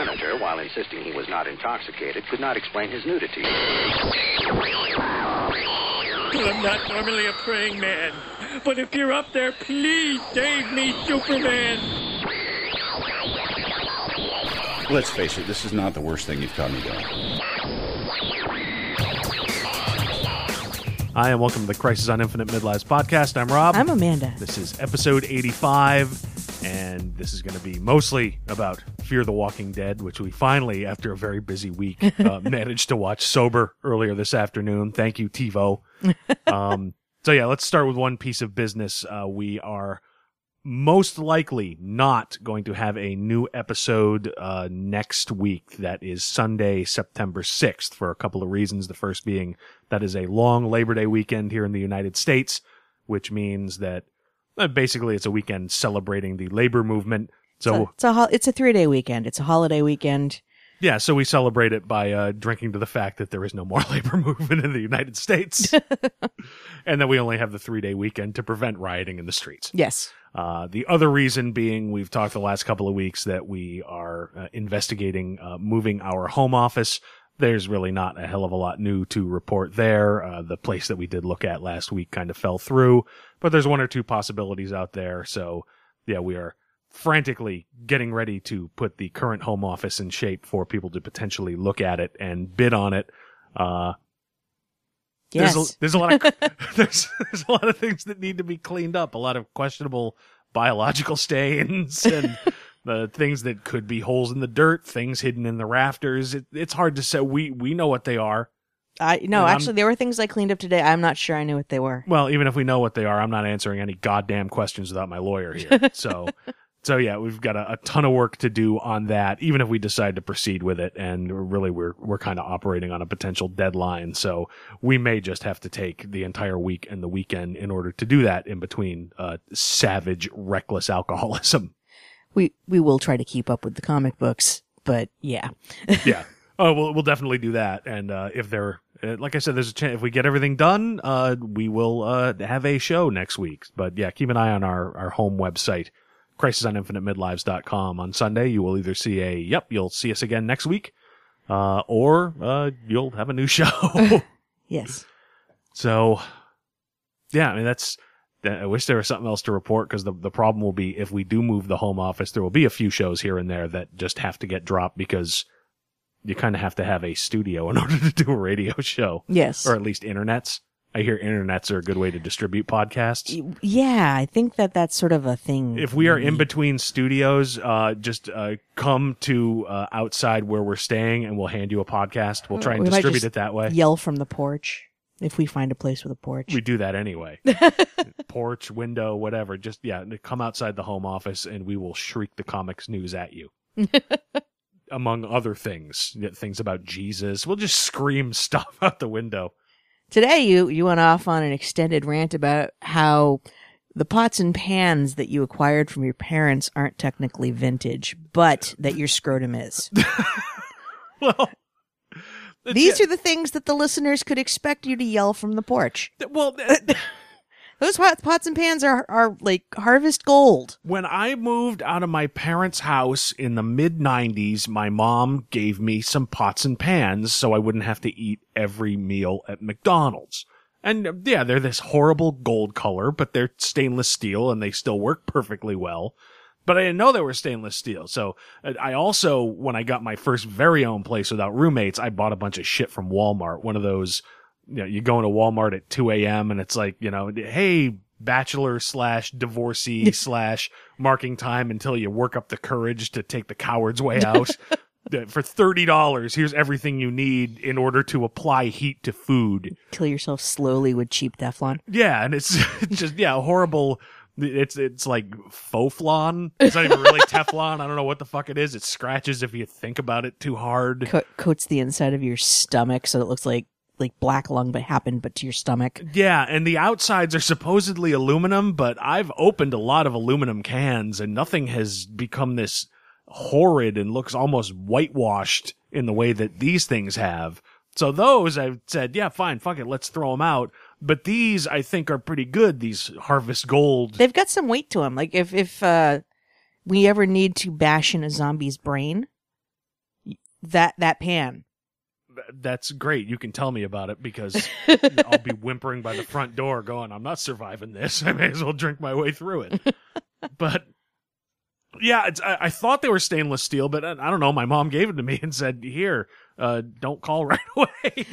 senator, while insisting he was not intoxicated, could not explain his nudity. I'm not normally a praying man, but if you're up there, please save me, Superman. Let's face it, this is not the worst thing you've caught me doing. Hi, and welcome to the Crisis on Infinite Midlives podcast. I'm Rob. I'm Amanda. This is episode 85, and this is going to be mostly about Fear the Walking Dead, which we finally, after a very busy week, uh, managed to watch sober earlier this afternoon. Thank you, TiVo. Um, so, yeah, let's start with one piece of business. Uh, we are most likely not going to have a new episode uh, next week. That is Sunday, September 6th, for a couple of reasons. The first being that is a long Labor Day weekend here in the United States, which means that uh, basically it's a weekend celebrating the labor movement. So, it's a hol- it's a three day weekend. It's a holiday weekend. yeah, so we celebrate it by uh, drinking to the fact that there is no more labor movement in the United States. and that we only have the three day weekend to prevent rioting in the streets. Yes. Uh, the other reason being, we've talked the last couple of weeks that we are uh, investigating uh, moving our home office. There's really not a hell of a lot new to report there. Uh, the place that we did look at last week kind of fell through, but there's one or two possibilities out there. So, yeah, we are frantically getting ready to put the current home office in shape for people to potentially look at it and bid on it. Uh, Yes. there's a, there's a lot of there's there's a lot of things that need to be cleaned up. A lot of questionable biological stains and the things that could be holes in the dirt, things hidden in the rafters. It, it's hard to say. We we know what they are. I no, And I'm- actually, there were things I cleaned up today. I'm not sure I knew what they were. Well, even if we know what they are, I'm not answering any goddamn questions without my lawyer here. So. So yeah, we've got a, a ton of work to do on that, even if we decide to proceed with it. And really, we're we're kind of operating on a potential deadline, so we may just have to take the entire week and the weekend in order to do that. In between uh, savage, reckless alcoholism. We we will try to keep up with the comic books, but yeah. yeah. Oh, we'll we'll definitely do that. And uh, if there, uh, like I said, there's a chance if we get everything done, uh, we will uh, have a show next week. But yeah, keep an eye on our our home website, crisisoninfinitemidlives.com. On Sunday, you will either see a yep, you'll see us again next week, uh, or uh, you'll have a new show. Yes. so, yeah, I mean that's. I wish there was something else to report because the the problem will be if we do move the home office, there will be a few shows here and there that just have to get dropped because you kind of have to have a studio in order to do a radio show, Yes. or at least internets. I hear internets are a good way to distribute podcasts. Yeah, I think that that's sort of a thing. If we are in between studios, uh, just uh, come to uh, outside where we're staying, and we'll hand you a podcast. We'll try and We might distribute just it that way. Yell from the porch if we find a place with a porch. We do that anyway. Porch, window, whatever. Just yeah, come outside the home office, and we will shriek the comics news at you. Among other things, things about Jesus. We'll just scream stuff out the window. Today you you went off on an extended rant about how the pots and pans that you acquired from your parents aren't technically vintage, but that your scrotum is. Well, These are the things that the listeners could expect you to yell from the porch. well. Those pots and pans are are like harvest gold. when I moved out of my parents' house in the mid 90s, my mom gave me some pots and pans so I wouldn't have to eat every meal at McDonald's. And yeah, they're this horrible gold color, but they're stainless steel and they still work perfectly well. But I didn't know they were stainless steel. So I also, when I got my first very own place without roommates, I bought a bunch of shit from Walmart. One of those, you know, you go into Walmart at 2 a.m. and it's like, you know, hey, bachelor slash divorcee slash marking time until you work up the courage to take the coward's way out. For thirty dollars, here's everything you need in order to apply heat to food. Kill yourself slowly with cheap Teflon. Yeah, and it's just yeah, horrible. It's it's like faux flan. It's not even really Teflon. I don't know what the fuck it is. It scratches if you think about it too hard. Co- coats the inside of your stomach so it looks like like black lung but happened but to your stomach. Yeah, and the outsides are supposedly aluminum, but I've opened a lot of aluminum cans and nothing has become this horrid and looks almost whitewashed in the way that these things have. So those I've said, yeah, fine, fuck it, let's throw them out. But these I think are pretty good. These Harvest Gold. They've got some weight to them. Like if if uh we ever need to bash in a zombie's brain, that that pan. Th- That's great. You can tell me about it because I'll be whimpering by the front door going, I'm not surviving this. I may as well drink my way through it. but yeah, it's, I, I thought they were stainless steel, but I, I don't know. My mom gave it to me and said, here, uh, don't call right away.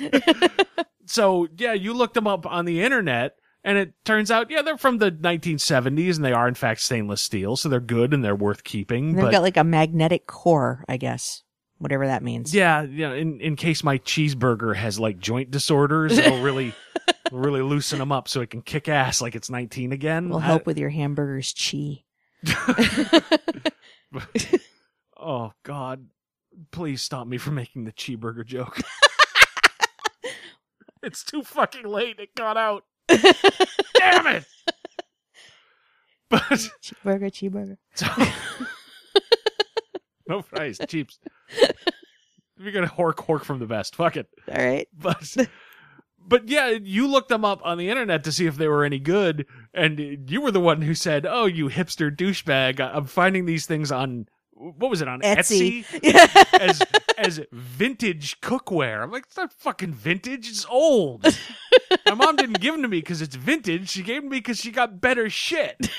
so yeah, you looked them up on the internet and it turns out, yeah, they're from the 1970s and they are in fact stainless steel. So they're good and they're worth keeping. And they've but got like a magnetic core, I guess, whatever that means. yeah, yeah. In in case my cheeseburger has like joint disorders, it'll really, it'll really loosen them up so it can kick ass like it's 19 again. will I- help with your hamburger's chi. oh God, please stop me from making the cheeseburger joke. it's too fucking late. It got out. Damn it. But Cheeseburger, cheeseburger. so, no fries, cheaps. We're gonna hork hork from the best. Fuck it. All right. but but yeah, you looked them up on the internet to see if they were any good, and you were the one who said, "Oh, you hipster douchebag! I'm finding these things on what was it on Etsy. Etsy, as as vintage cookware." I'm like, "It's not fucking vintage. It's old." My mom didn't give them to me because it's vintage. She gave them to me because she got better shit.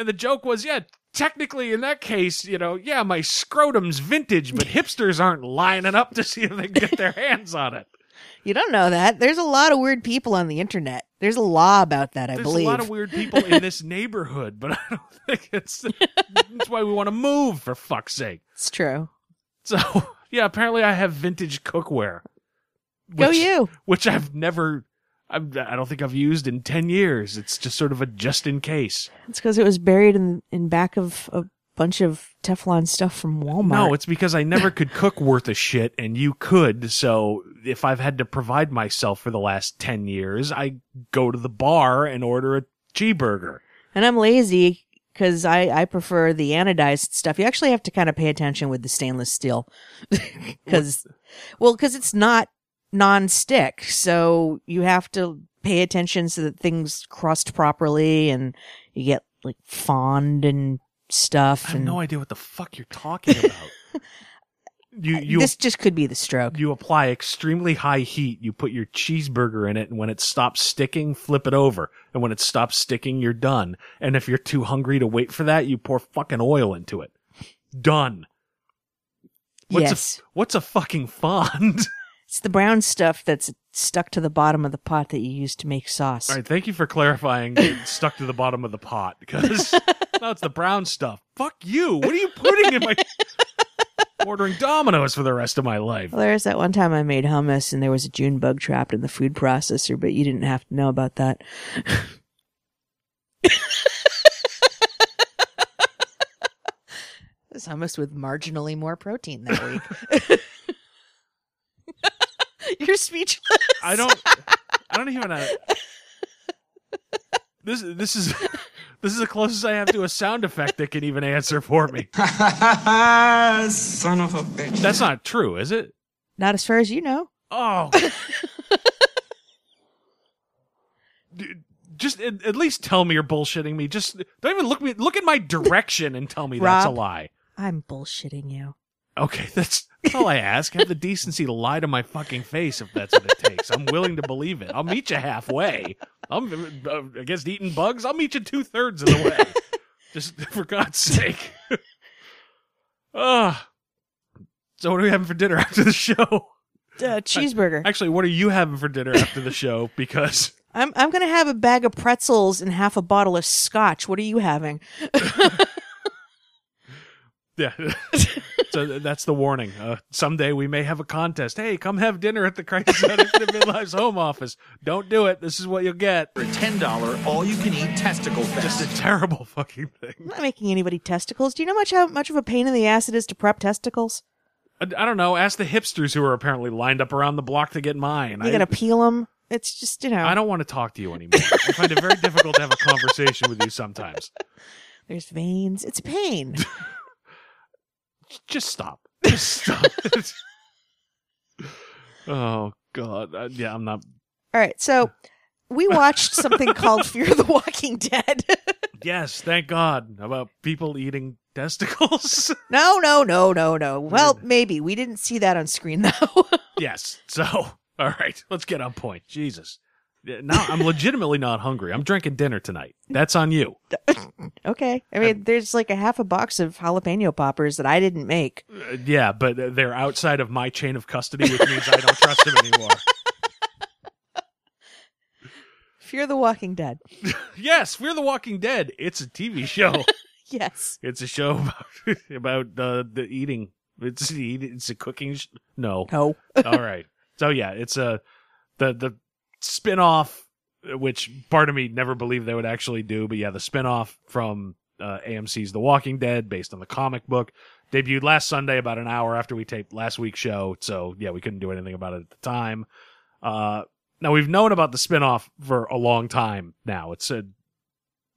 And the joke was, yeah. Technically, in that case, you know, yeah, my scrotum's vintage, but hipsters aren't lining up to see if they can get their hands on it. You don't know that. There's a lot of weird people on the internet. There's a law about that, I There's believe. There's a lot of weird people in this neighborhood, but I don't think it's that's why we want to move for fuck's sake. it's true. So yeah, apparently I have vintage cookware. Go you. Which I've never, I've, I don't think I've used in ten years. It's just sort of a just in case. It's because it was buried in in back of a bunch of Teflon stuff from Walmart. No, it's because I never could cook worth a shit, and you could. So if I've had to provide myself for the last ten years, I go to the bar and order a cheeseburger. and I'm lazy because I I prefer the anodized stuff. You actually have to kind of pay attention with the stainless steel because, well, because it's not non-stick, so you have to pay attention so that things crust properly and you get like fond and stuff. I have and no idea what the fuck you're talking about. you uh, you this just could be the stroke. you apply extremely high heat. You put your cheeseburger in it, and when it stops sticking, flip it over. And when it stops sticking, you're done. And if you're too hungry to wait for that, you pour fucking oil into it. Done. What's yes. A, what's a fucking fond? It's the brown stuff that's stuck to the bottom of the pot that you use to make sauce. All right, thank you for clarifying. Stuck to the bottom of the pot because now it's the brown stuff. Fuck you. What are you putting in my? Ordering Domino's for the rest of my life. Well, there's that one time I made hummus and there was a June bug trapped in the food processor, but you didn't have to know about that. This hummus with marginally more protein that week. You're speechless. I don't. I don't even. Uh, this this is this is the closest I have to a sound effect that can even answer for me. Son of a bitch. That's not true, is it? Not as far as you know. Oh. Dude, Just at, at least tell me you're bullshitting me. Just don't even look me look in my direction and tell me that's a lie. I'm bullshitting you. Okay, that's, that's all I ask. Have the decency to lie to my fucking face if that's what it takes. I'm willing to believe it. I'll meet you halfway. I'm uh, against eating bugs. I'll meet you two thirds of the way. Just for God's sake. Ah. so what are we having for dinner after the show? Uh, cheeseburger. Actually, what are you having for dinner after the show? Because I'm I'm gonna have a bag of pretzels and half a bottle of scotch. What are you having? Yeah, so that's the warning. Uh, someday we may have a contest. Hey, come have dinner at the Crisis at Infinite Midlife's home office. Don't do it. This is what you'll get. For $10 all you can eat testicle fest. Just a terrible fucking I'm thing. not making anybody testicles. Do you know much how much of a pain in the ass it is to prep testicles? I, I don't know. Ask the hipsters who are apparently lined up around the block to get mine. You I, gotta peel them. It's just you know. I don't want to talk to you anymore. I find it very difficult to have a conversation with you sometimes. There's veins. It's a pain. Just stop. Just stop. oh God. Uh, yeah, I'm not. All right, so we watched something called Fear the Walking Dead. Yes, thank God. About people eating testicles. No, no, no, no, no. Well, maybe we didn't see that on screen though. yes. So, all right, let's get on point. Jesus. Now I'm legitimately not hungry. I'm drinking dinner tonight. That's on you. okay. I mean, there's like a half a box of jalapeno poppers that I didn't make. Uh, yeah, but they're outside of my chain of custody, which means I don't trust him anymore. Fear the Walking Dead. Yes, Fear the Walking Dead. It's a TV show. Yes. it's a show about about uh, the eating. It's it's a cooking. Sh- no. No. All right. So yeah, it's a the the spin-off which part of me never believed they would actually do, but yeah, the spin-off from uh, AMC's The Walking Dead based on the comic book debuted last Sunday about an hour after we taped last week's show. So yeah, we couldn't do anything about it at the time. Uh now we've known about the spin-off for a long time now. It's a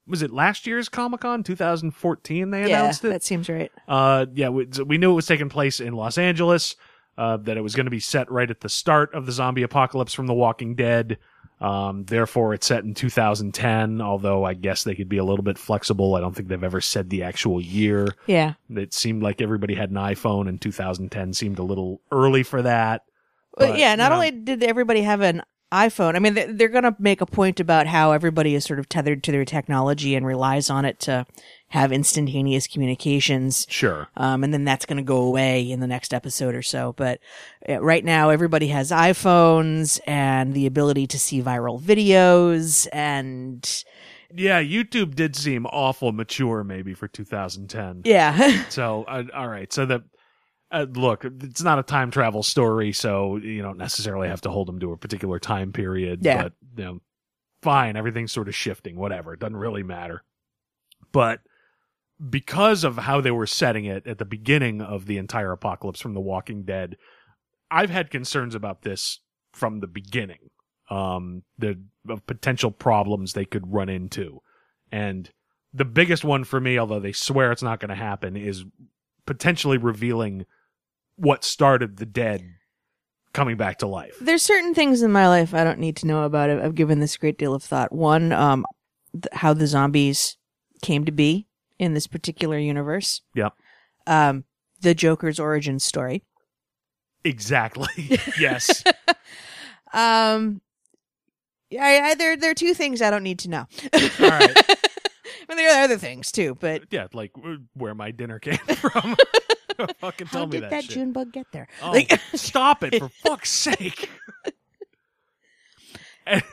was it last year's Comic-Con 2014 they Yeah, announced it? that seems right. Uh, yeah, we, we knew it was taking place in Los Angeles. Uh, that it was going to be set right at the start of the zombie apocalypse from The Walking Dead. Um, therefore, it's set in 2010. Although I guess they could be a little bit flexible. I don't think they've ever said the actual year. Yeah. It seemed like everybody had an iPhone, and 2010 seemed a little early for that. But, yeah, not you know, only did everybody have an iPhone, I mean, they- they're going to make a point about how everybody is sort of tethered to their technology and relies on it to have instantaneous communications. Sure. Um, and then that's going to go away in the next episode or so. But uh, right now, everybody has iPhones and the ability to see viral videos and Yeah, YouTube did seem awful mature, maybe for 2010. yeah. So, uh, all right. So the uh, look, it's not a time travel story, so you don't necessarily have to hold them to a particular time period. Yeah. But you know, fine. Everything's sort of shifting. Whatever. It doesn't really matter. But because of how they were setting it at the beginning of the entire apocalypse from The Walking Dead, I've had concerns about this from the beginning. Um, the of potential problems they could run into, and the biggest one for me, although they swear it's not going to happen, is potentially revealing what started the dead coming back to life. There's certain things in my life I don't need to know about it. I've given this a great deal of thought. One, um, th- how the zombies came to be in this particular universe. Yep. Um, the Joker's origin story. Exactly. yes. Um, yeah, I, I, there, there are two things I don't need to know. All right. I mean, there are other things too, but Yeah, like where my dinner came from. Fucking tell how me did that, that shit. June bug get there? Oh, Like- stop it for fuck's sake. And-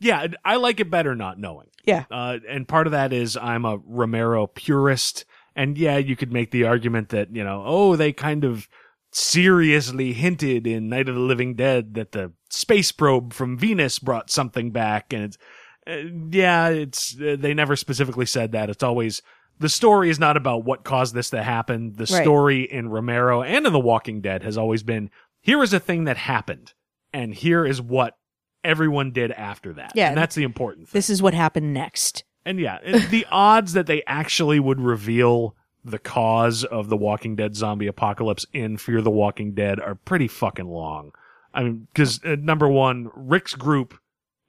yeah, I like it better not knowing. Yeah. Uh, and part of that is I'm a Romero purist. And yeah, you could make the argument that, you know, oh, they kind of seriously hinted in Night of the Living Dead that the space probe from Venus brought something back. And it's, uh, yeah, it's, uh, they never specifically said that. It's always, the story is not about what caused this to happen. The Right. story in Romero and in The Walking Dead has always been, here is a thing that happened. And here is what everyone did after that. Yeah. And that's the important thing. This is what happened next. And yeah, the odds that they actually would reveal the cause of the Walking Dead zombie apocalypse in Fear the Walking Dead are pretty fucking long. I mean, because uh, number one, Rick's group,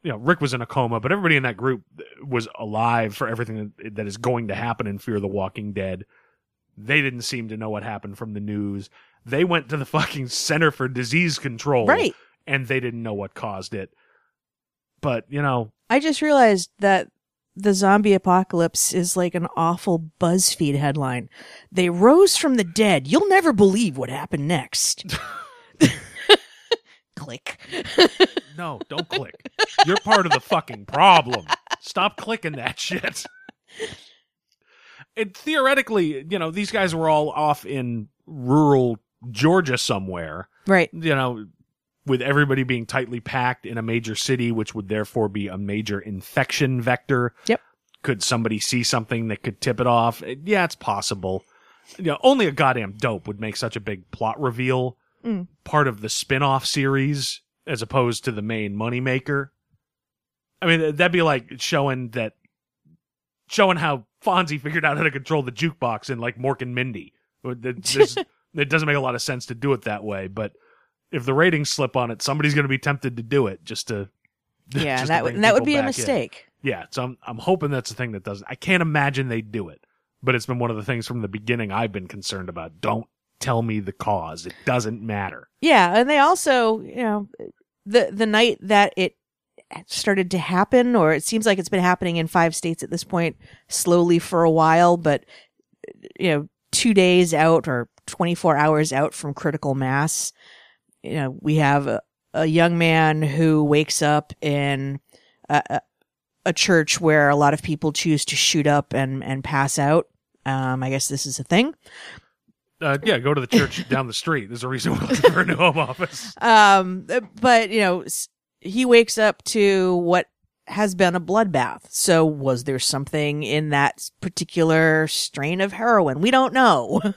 you know, Rick was in a coma, but everybody in that group was alive for everything that, that is going to happen in Fear the Walking Dead. They didn't seem to know what happened from the news. They went to the fucking Center for Disease Control, Right. And they didn't know what caused it. But you know, I just realized that the zombie apocalypse is like an awful BuzzFeed headline. They rose from the dead. You'll never believe what happened next. Click. No, don't click. You're part of the fucking problem. Stop clicking that shit. And theoretically, you know, these guys were all off in rural Georgia somewhere, Right. you know, with everybody being tightly packed in a major city, which would therefore be a major infection vector. Yep. Could somebody see something that could tip it off? Yeah, it's possible. You know, only a goddamn dope would make such a big plot reveal Mm. part of the spin-off series as opposed to the main moneymaker. I mean, that'd be like showing that, showing how Fonzie figured out how to control the jukebox in like Mork and Mindy. It doesn't make a lot of sense to do it that way, but if the ratings slip on it, somebody's going to be tempted to do it just to. Yeah, just to that would that would be a back in. mistake. Yeah, so I'm I'm hoping that's the thing that does. I can't imagine they'd do it, but it's been one of the things from the beginning I've been concerned about. Don't tell me the cause. It doesn't matter. Yeah, and they also, you know, the the night that it started to happen, or it seems like it's been happening in five states at this point, slowly for a while, but you know, two days out or twenty four hours out from critical mass, you know, we have a, a young man who wakes up in a, a, church where a lot of people choose to shoot up and and pass out. Um, I guess this is a thing. Uh, yeah, go to the church down the street. There's a reason we're looking for a new home office. Um, but you know, he wakes up to what has been a bloodbath. So was there something in that particular strain of heroin? We don't know.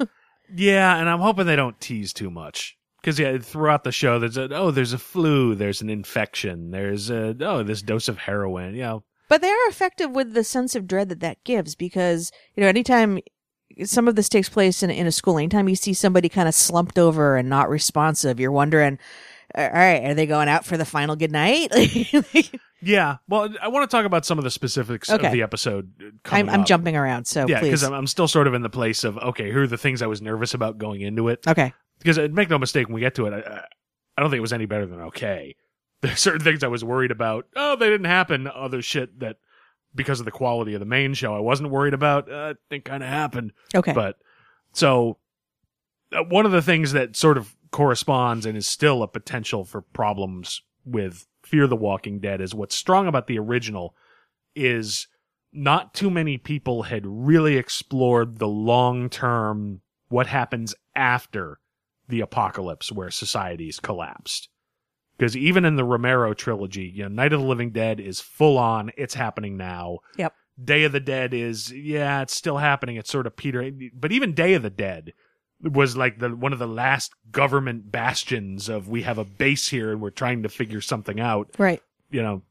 Yeah, and I'm hoping they don't tease too much. Because yeah, throughout the show, there's a oh, there's a flu, there's an infection, there's a oh, this dose of heroin. You know, but they are effective with the sense of dread that that gives because, you know, anytime some of this takes place in, in a school, anytime you see somebody kind of slumped over and not responsive, you're wondering, all right, are they going out for the final good night? yeah. Well, I want to talk about some of the specifics Okay. of the episode. uh, I'm, I'm jumping around, so Yeah, because I'm, I'm still sort of in the place of okay, here are the things I was nervous about going into it. okay. Because uh, make no mistake, when we get to it, I, I- I don't think it was any better than okay. There's certain things I was worried about. Oh, they didn't happen. Other shit that because of the quality of the main show, I wasn't worried about. Uh, it kind of happened. Okay. But so uh, one of the things that sort of corresponds and is still a potential for problems with Fear the Walking Dead is what's strong about the original is not too many people had really explored the long term what happens after the apocalypse where societies collapsed. Because even in the Romero trilogy, you know, Night of the Living Dead is full on, it's happening now. Yep. Day of the Dead is, yeah, it's still happening. It's sort of Peter, but even Day of the Dead was like the one of the last government bastions of we have a base here and we're trying to figure something out. Right. You know,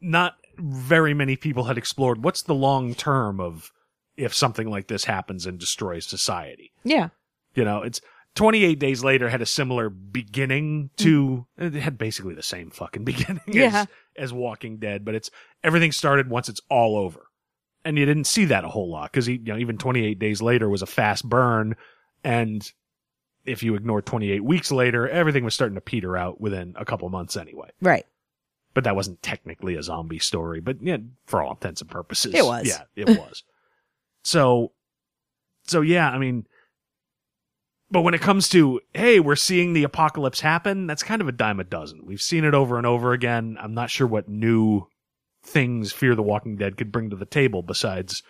not very many people had explored what's the long term of if something like this happens and destroys society. Yeah. You know, it's 28 days later had a similar beginning to mm. uh, it had basically the same fucking beginning Yeah. as, as Walking Dead, but it's everything started once it's all over. And you didn't see that a whole lot because you know even 28 days later was a fast burn and if you ignore 28 weeks later, everything was starting to peter out within a couple months anyway. Right. But that wasn't technically a zombie story, but yeah, for all intents and purposes. It was. Yeah, it was. so, so yeah, I mean, but when it comes to, hey, we're seeing the apocalypse happen, that's kind of a dime a dozen. We've seen it over and over again. I'm not sure what new things Fear the Walking Dead could bring to the table besides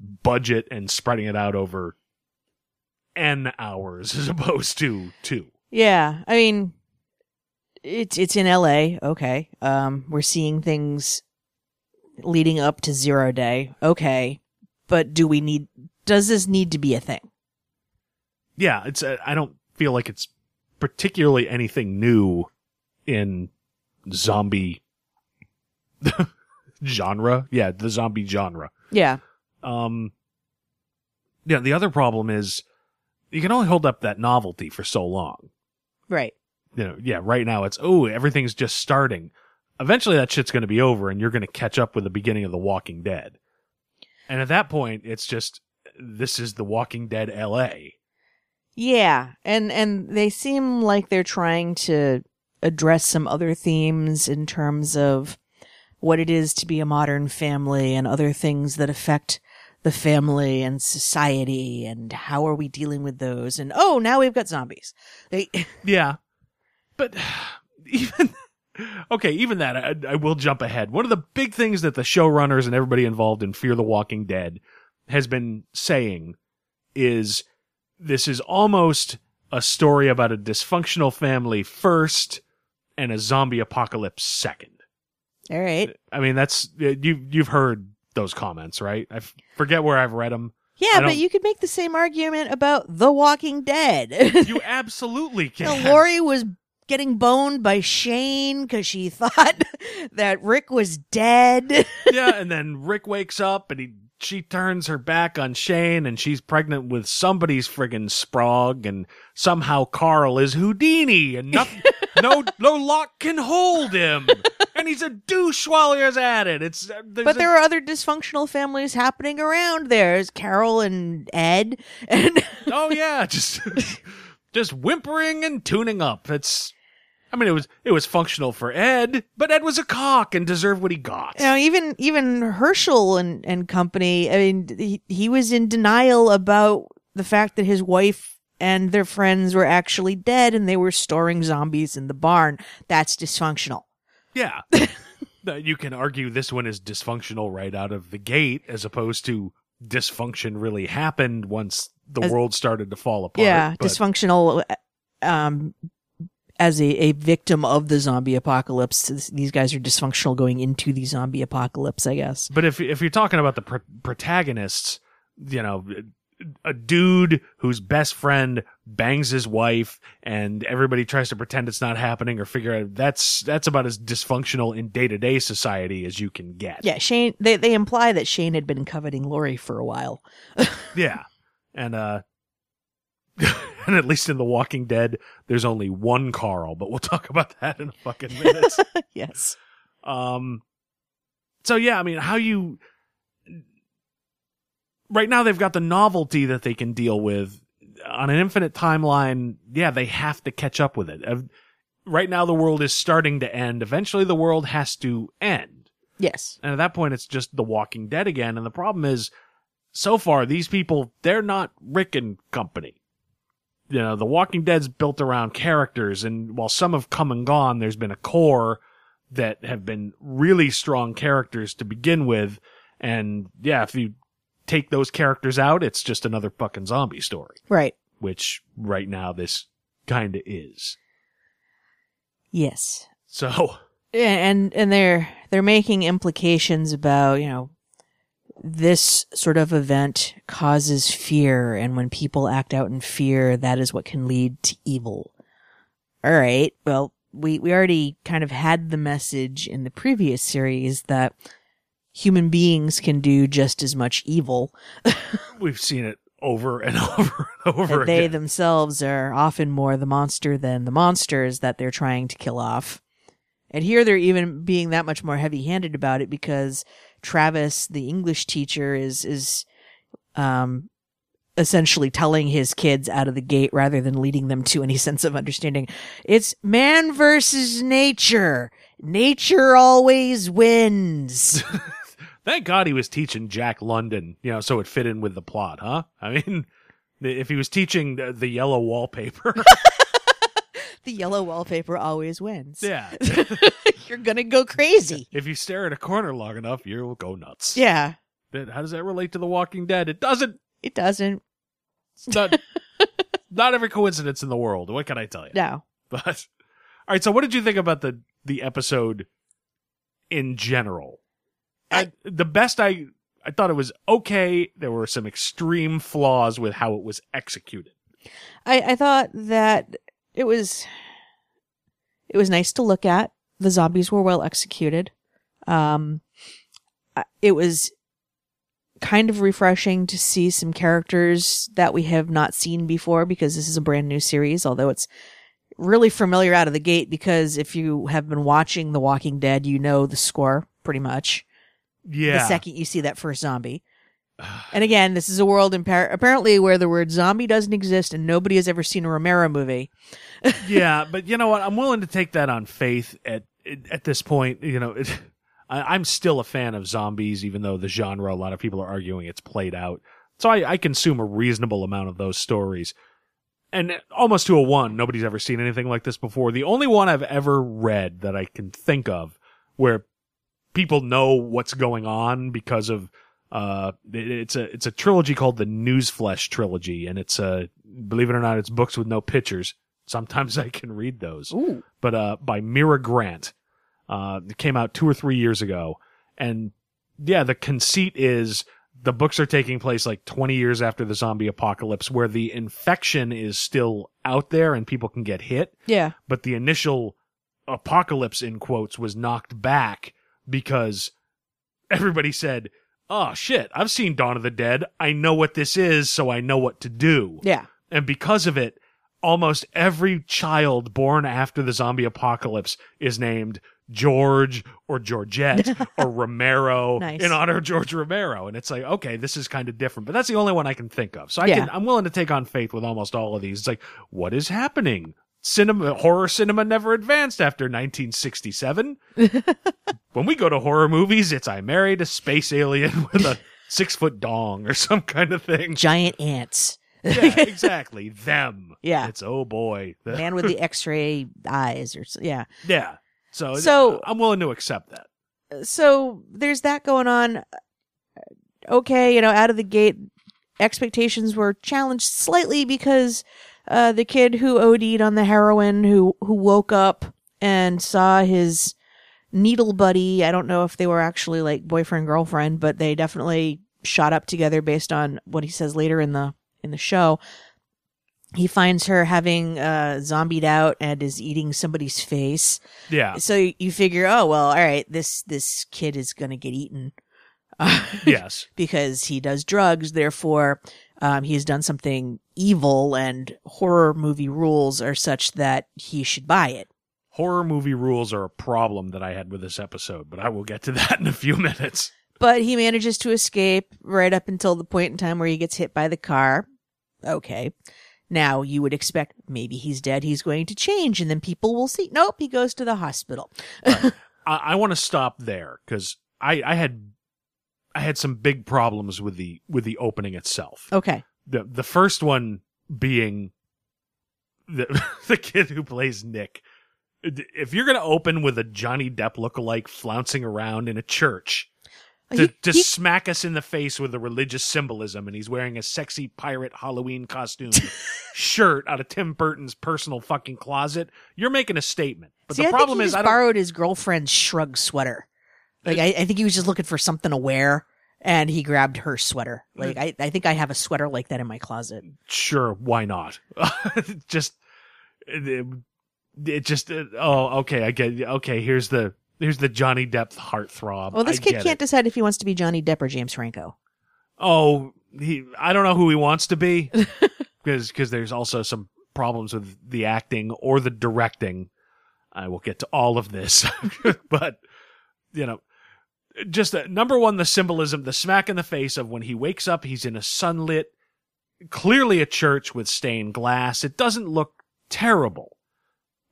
budget and spreading it out over N hours as opposed to two. Yeah, I mean, it's it's in L.A. Okay, um, we're seeing things leading up to Zero Day. Okay, but do we need? Does this need to be a thing? Yeah, it's uh, I don't feel like it's particularly anything new in zombie genre. Yeah, the zombie genre. Yeah, Um yeah, the other problem is you can only hold up that novelty for so long. right. You know, yeah, right now it's oh, everything's just starting. Eventually that shit's going to be over and you're going to catch up with the beginning of The Walking Dead. And at that point, it's just this is The Walking Dead LA. Yeah, and and they seem like they're trying to address some other themes in terms of what it is to be a modern family and other things that affect the family and society and how are we dealing with those and oh now we've got zombies they Yeah. But even okay, even that I, I will jump ahead. One of the big things that the showrunners and everybody involved in Fear the Walking Dead has been saying is this is almost a story about a dysfunctional family first and a zombie apocalypse second. all right I mean, that's you you've heard those comments, right? I forget where I've read them. yeah but you could make the same argument about the walking dead You absolutely can. know, Lori was getting boned by Shane because she thought that Rick was dead. yeah, and then Rick wakes up and he she turns her back on Shane and she's pregnant with somebody's friggin' sprog and somehow Carl is Houdini and nothing, no no lock can hold him and he's a douche while he's at it. It's uh, But a- there are other dysfunctional families happening around there. There's Carol and Ed, and oh yeah, just just whimpering and tuning up. It's I mean it was it was functional for Ed, but Ed was a cock and deserved what he got. you know, even even Hershel and and company. I mean, he, he was in denial about the fact that his wife and their friends were actually dead, and they were storing zombies in the barn. That's dysfunctional. Yeah. Uh, you can argue this one is dysfunctional right out of the gate as opposed to dysfunction really happened once the As- world started to fall apart. yeah, but- dysfunctional. Um, as a, a victim of the zombie apocalypse, these guys are dysfunctional going into the zombie apocalypse. I guess. But if if you're talking about the pr- protagonists, you know, a dude whose best friend bangs his wife and everybody tries to pretend it's not happening or figure out that's that's about as dysfunctional in day-to-day society as you can get. Yeah, Shane. They they imply that Shane had been coveting Lori for a while. Yeah. And uh and at least in The Walking Dead there's only one Carl, but we'll talk about that in a fucking minute. yes. Um, so yeah, I mean, how you right now they've got the novelty that they can deal with on an infinite timeline. Yeah, they have to catch up with it. Right now, the world is starting to end. Eventually, the world has to end, Yes. and at that point, it's just The Walking Dead again. And the problem is, so far, these people they're not Rick and company. You know, The Walking Dead's built around characters, and while some have come and gone, there's been a core that have been really strong characters to begin with. And yeah, if you take those characters out, it's just another fucking zombie story, Right. which right now this kind of is. Yes. So, and and they're they're making implications about you know this sort of event causes fear and when people act out in fear that is what can lead to evil all right well we we already kind of had the message in the previous series that human beings can do just as much evil we've seen it over and over and over that they again. themselves are often more the monster than the monsters that they're trying to kill off. And here they're even being that much more heavy handed about it because Travis, the English teacher, is, is, um, essentially telling his kids out of the gate rather than leading them to any sense of understanding. It's man versus nature. Nature always wins. Thank God he was teaching Jack London, you know, so it fit in with the plot, huh? I mean, if he was teaching the, the yellow wallpaper, the yellow wallpaper always wins. yeah. You're gonna go crazy. If you stare at a corner long enough, you'll go nuts. Yeah. But how does that relate to The Walking Dead? It doesn't. It doesn't. It's not, not every coincidence in the world. What can I tell you? No. But all right. So, what did you think about the the episode in general? I, the best I I thought it was okay. There were some extreme flaws with how it was executed. I, I thought that it was it was nice to look at. The zombies were well executed. Um it was kind of refreshing to see some characters that we have not seen before because this is a brand new series, although it's really familiar out of the gate because if you have been watching The Walking Dead, you know the score pretty much. Yeah. the second you see that first zombie. And again, this is a world apparently where the word zombie doesn't exist and nobody has ever seen a Romero movie. yeah, but you know what? I'm willing to take that on faith at at this point. You know, it, I, I'm still a fan of zombies, even though the genre a lot of people are arguing it's played out. So I, I consume a reasonable amount of those stories. And almost to a one, nobody's ever seen anything like this before. The only one I've ever read that I can think of where people know what's going on because of uh it- it's a it's a trilogy called the Newsflesh trilogy and it's uh believe it or not it's books with no pictures. Sometimes I can read those. Ooh. but uh by Mira Grant. Uh it came out 2 or 3 years ago. And yeah the conceit is the books are taking place like 20 years after the zombie apocalypse where the infection is still out there and people can get hit. Yeah. but the initial apocalypse in quotes was knocked back because everybody said, "Oh shit, I've seen Dawn of the Dead. I know what this is, so I know what to do." Yeah. And because of it, almost every child born after the zombie apocalypse is named George or Georgette or Romero Nice. in honor of George Romero. And it's like, okay, this is kind of different, but that's the only one I can think of. So I Yeah. can, I'm willing to take on faith with almost all of these. It's like, what is happening? Cinema, horror cinema never advanced after 1967. when we go to horror movies, it's I married a space alien with a six foot dong or some kind of thing. Giant ants. Yeah, exactly. Them. Yeah. It's oh boy. The- Man with the X-ray eyes, or yeah. yeah. So, So- I'm willing to accept that. so there's that going on. Okay, you know, out of the gate, expectations were challenged slightly because uh, the kid who OD'd on the heroin, who who woke up and saw his needle buddy. I don't know if they were actually like boyfriend girlfriend, but they definitely shot up together based on what he says later in the in the show. He finds her having uh, zombied out and is eating somebody's face Yeah. so you figure, oh well, all right, this this kid is gonna get eaten yes. because he does drugs. Therefore, um, he has done something evil, and horror movie rules are such that he should buy it. Horror movie rules are a problem that I had with this episode, but I will get to that in a few minutes. But he manages to escape right up until the point in time where he gets hit by the car. Okay. Now you would expect maybe he's dead, he's going to change, and then people will see. Nope, he goes to the hospital. I, I want to stop there because I, I had I had some big problems with the with the opening itself. Okay. The the first one being the the kid who plays Nick. If you're gonna open with a Johnny Depp lookalike flouncing around in a church uh, to, He- to he- smack us in the face with the religious symbolism, and he's wearing a sexy pirate Halloween costume shirt out of Tim Burton's personal fucking closet, you're making a statement. But See, the I problem is, I borrowed his girlfriend's shrug sweater. Like, I, I think he was just looking for something to wear, and he grabbed her sweater. Like, I, I think I have a sweater like that in my closet. sure, why not? just it, it just uh, oh okay, I get okay. Here's the here's the Johnny Depp heartthrob. Well, this I kid can't it. decide if he wants to be Johnny Depp or James Franco. Oh, he I don't know who he wants to be because because there's also some problems with the acting or the directing. I will get to all of this, but you know, just uh, number one, the symbolism, the smack in the face of when he wakes up, he's in a sunlit, clearly a church with stained glass. It doesn't look terrible,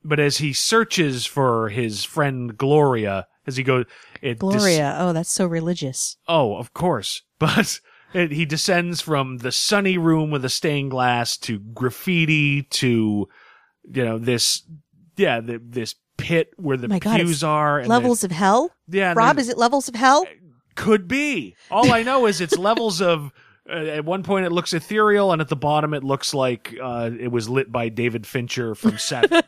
but as he searches for his friend Gloria, as he goes, it dis- Gloria. oh, that's so religious. Oh, of course. But it, he descends from the sunny room with the stained glass to graffiti to, you know, this, yeah, the, this pit where the My God, pews it's are. And levels of hell? yeah, and Rob, there's- is it levels of hell? could be. All I know is it's levels of. Uh, at one point, it looks ethereal, and at the bottom, it looks like uh, it was lit by David Fincher from Seven.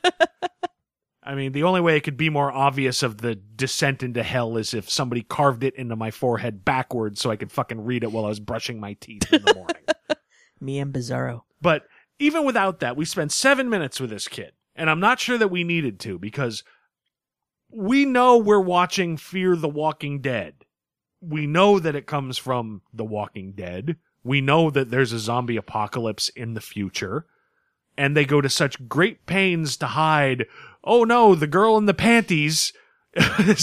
I mean, the only way it could be more obvious of the descent into hell is if somebody carved it into my forehead backwards so I could fucking read it while I was brushing my teeth in the morning. Me and Bizarro. But even without that, we spent seven minutes with this kid. And I'm not sure that we needed to because we know we're watching Fear the Walking Dead. We know that it comes from The Walking Dead. We know that there's a zombie apocalypse in the future. And they go to such great pains to hide, oh no, the girl in the panties. I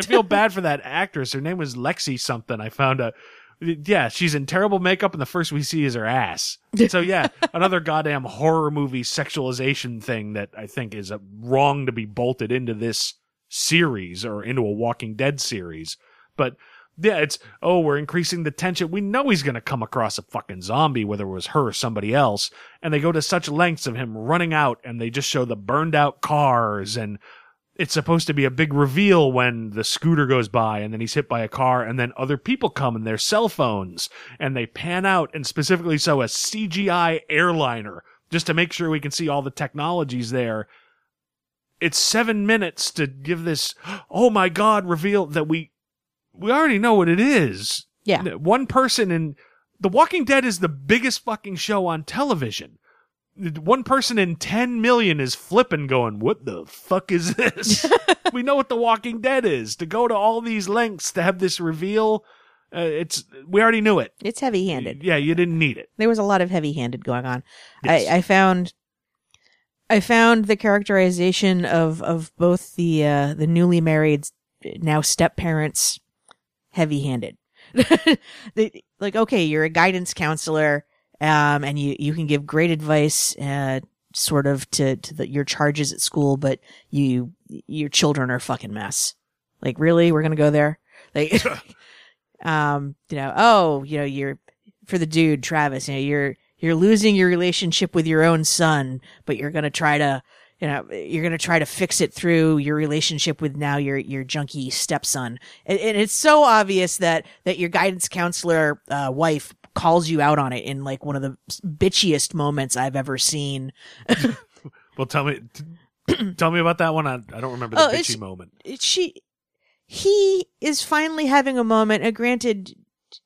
feel bad for that actress. Her name was Lexi something. I found out. Yeah, she's in terrible makeup, and the first we see is her ass. So yeah, another goddamn horror movie sexualization thing that I think is wrong to be bolted into this series or into a Walking Dead series. But yeah, it's oh, we're increasing the tension. We know he's gonna come across a fucking zombie, whether it was her or somebody else. And they go to such lengths of him running out, and they just show the burned out cars and it's supposed to be a big reveal when the scooter goes by and then he's hit by a car and then other people come and their cell phones and they pan out and specifically so a CGI airliner just to make sure we can see all the technologies there. It's seven minutes to give this, oh my God, reveal that we, we already know what it is. Yeah. One person in The Walking Dead is the biggest fucking show on television one person in 10 million is flipping going what the fuck is this we know what the walking dead is to go to all these lengths to have this reveal uh, it's we already knew it It's heavy handed. yeah you didn't need it There was a lot of heavy handed going on. Yes. I, I found I found the characterization of of both the uh, the newly married now step parents heavy handed. they, like, okay, you're a guidance counselor, um, and you you can give great advice, uh, sort of to to the, your charges at school, but you your children are a fucking mess. Like, really, we're gonna go there? Like, um, you know, oh, you know, you're for the dude Travis, you know, you're you're losing your relationship with your own son, but you're gonna try to, you know, you're gonna try to fix it through your relationship with now your your junky stepson, and, and it's so obvious that that your guidance counselor uh, wife calls you out on it in like one of the bitchiest moments I've ever seen. Well, tell me, t- tell me about that one. I, I don't remember the Oh, bitchy moment. she he is finally having a moment. Uh, granted,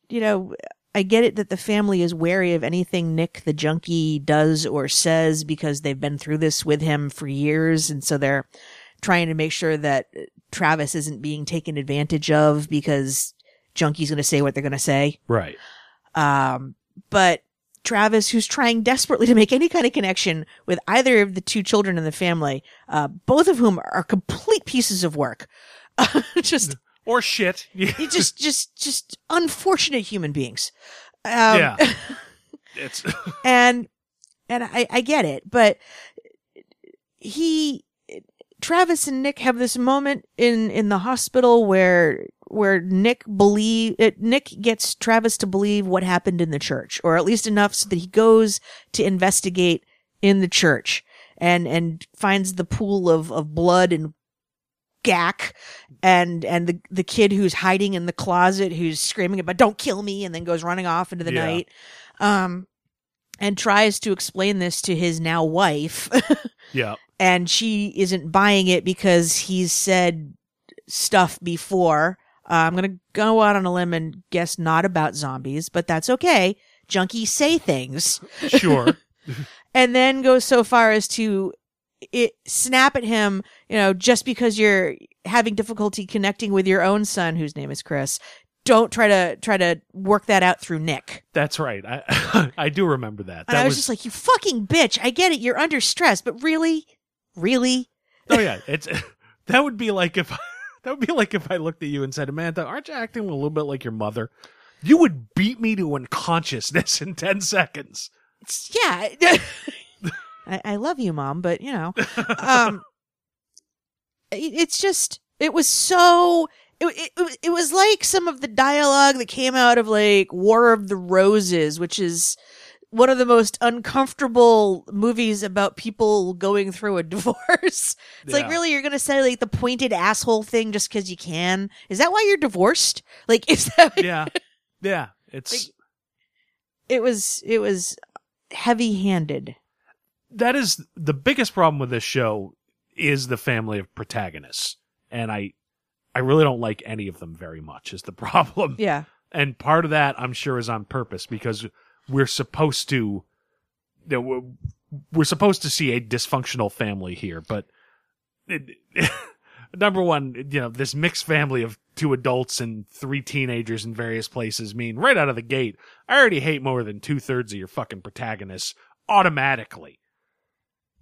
you know, I get it that the family is wary of anything Nick the junkie does or says because they've been through this with him for years, and so they're trying to make sure that uh, Travis isn't being taken advantage of because junkie's going to say what they're going to say. Right. Um, but Travis, who's trying desperately to make any kind of connection with either of the two children in the family, uh, both of whom are complete pieces of work. just, Or shit. just, just, just unfortunate human beings. Um, yeah. It's and, and I, I get it, but he, Travis and Nick have this moment in, in the hospital where, where Nick believe, uh, Nick gets Travis to believe what happened in the church, or at least enough so that he goes to investigate in the church and, and finds the pool of, of blood and gack and, and the, the kid who's hiding in the closet who's screaming about, don't kill me, and then goes running off into the Yeah. night. Um, and tries to explain this to his now wife. yeah. and she isn't buying it because he's said stuff before. Uh, I'm gonna go out on a limb and guess not about zombies, but that's okay. Junkies say things, Sure. and then goes so far as to it, snap at him. You know, just because you're having difficulty connecting with your own son, whose name is Chris, don't try to try to work that out through Nick. That's right. I I do remember that. And That I was, just like, you fucking bitch. I get it. You're under stress, but really, really, oh yeah. It's that would be like if that would be like if I looked at you and said, Amanda, aren't you acting a little bit like your mother? You would beat me to unconsciousness in ten seconds. It's, yeah. I, I love you, mom, but you know, um, it- it's just, it was so, it, it, it was like some of the dialogue that came out of like War of the Roses, which is one of the most uncomfortable movies about people going through a divorce. It's like, really, you're going to say like the pointed asshole thing just because you can? Is that why you're divorced? Like, is that, Yeah. Yeah. It's it was, it was heavy handed. that is the biggest problem with this show is the family of protagonists. And I I really don't like any of them very much is the problem. Yeah. And part of that I'm sure is on purpose because we're supposed to you know, we're, we're supposed to see a dysfunctional family here, but it, number one, you know, this mixed family of two adults and three teenagers in various places mean right out of the gate, I already hate more than two thirds of your fucking protagonists automatically.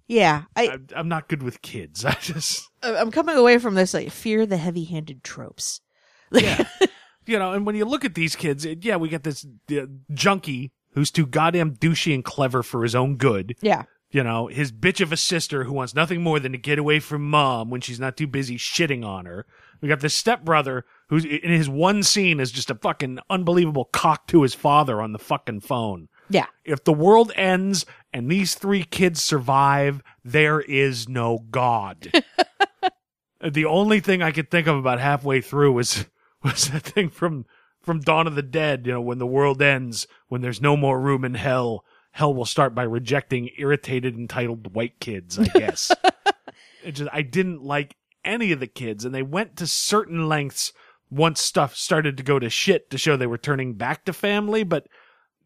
Yeah. I, I'm, I'm not good with kids. I just, I'm coming away from this like fear the heavy-handed tropes. yeah, you know. And when you look at these kids, it, yeah, we get this uh, junkie who's too goddamn douchey and clever for his own good. yeah. You know, his bitch of a sister who wants nothing more than to get away from mom when she's not too busy shitting on her. We got this stepbrother who's in his one scene is just a fucking unbelievable cock to his father on the fucking phone. Yeah. If the world ends and these three kids survive, there is no God. the only thing I could think of about halfway through was was that thing from from Dawn of the Dead, you know, when the world ends, when there's no more room in hell, hell will start by rejecting irritated entitled white kids, I guess. it just I didn't like any of the kids and they went to certain lengths once stuff started to go to shit to show they were turning back to family, but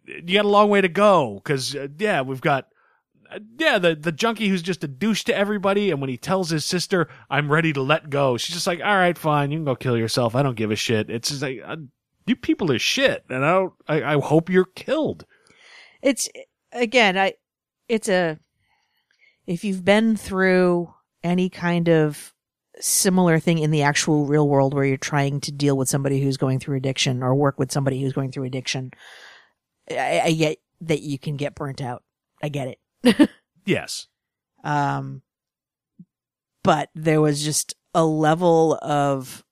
you got a long way to go because uh, yeah, we've got uh, yeah the the junkie who's just a douche to everybody, and when he tells his sister, "I'm ready to let go," she's just like, "All right, fine, you can go kill yourself. I don't give a shit." It's just like uh, you people are shit, and I don't. I, I hope you're killed. It's again, I it's a if you've been through any kind of similar thing in the actual real world where you're trying to deal with somebody who's going through addiction or work with somebody who's going through addiction, I, I get that you can get burnt out. I get it. Yes. Um, but there was just a level of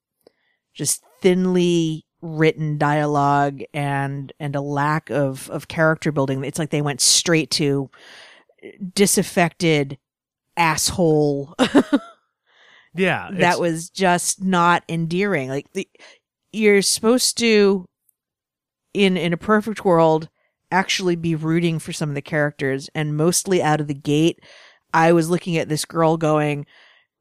just thinly written dialogue and and a lack of of character building. It's like they went straight to disaffected asshole Yeah. that was just not endearing. Like the, you're supposed to, in in a perfect world, actually be rooting for some of the characters, and mostly out of the gate, I was looking at this girl going,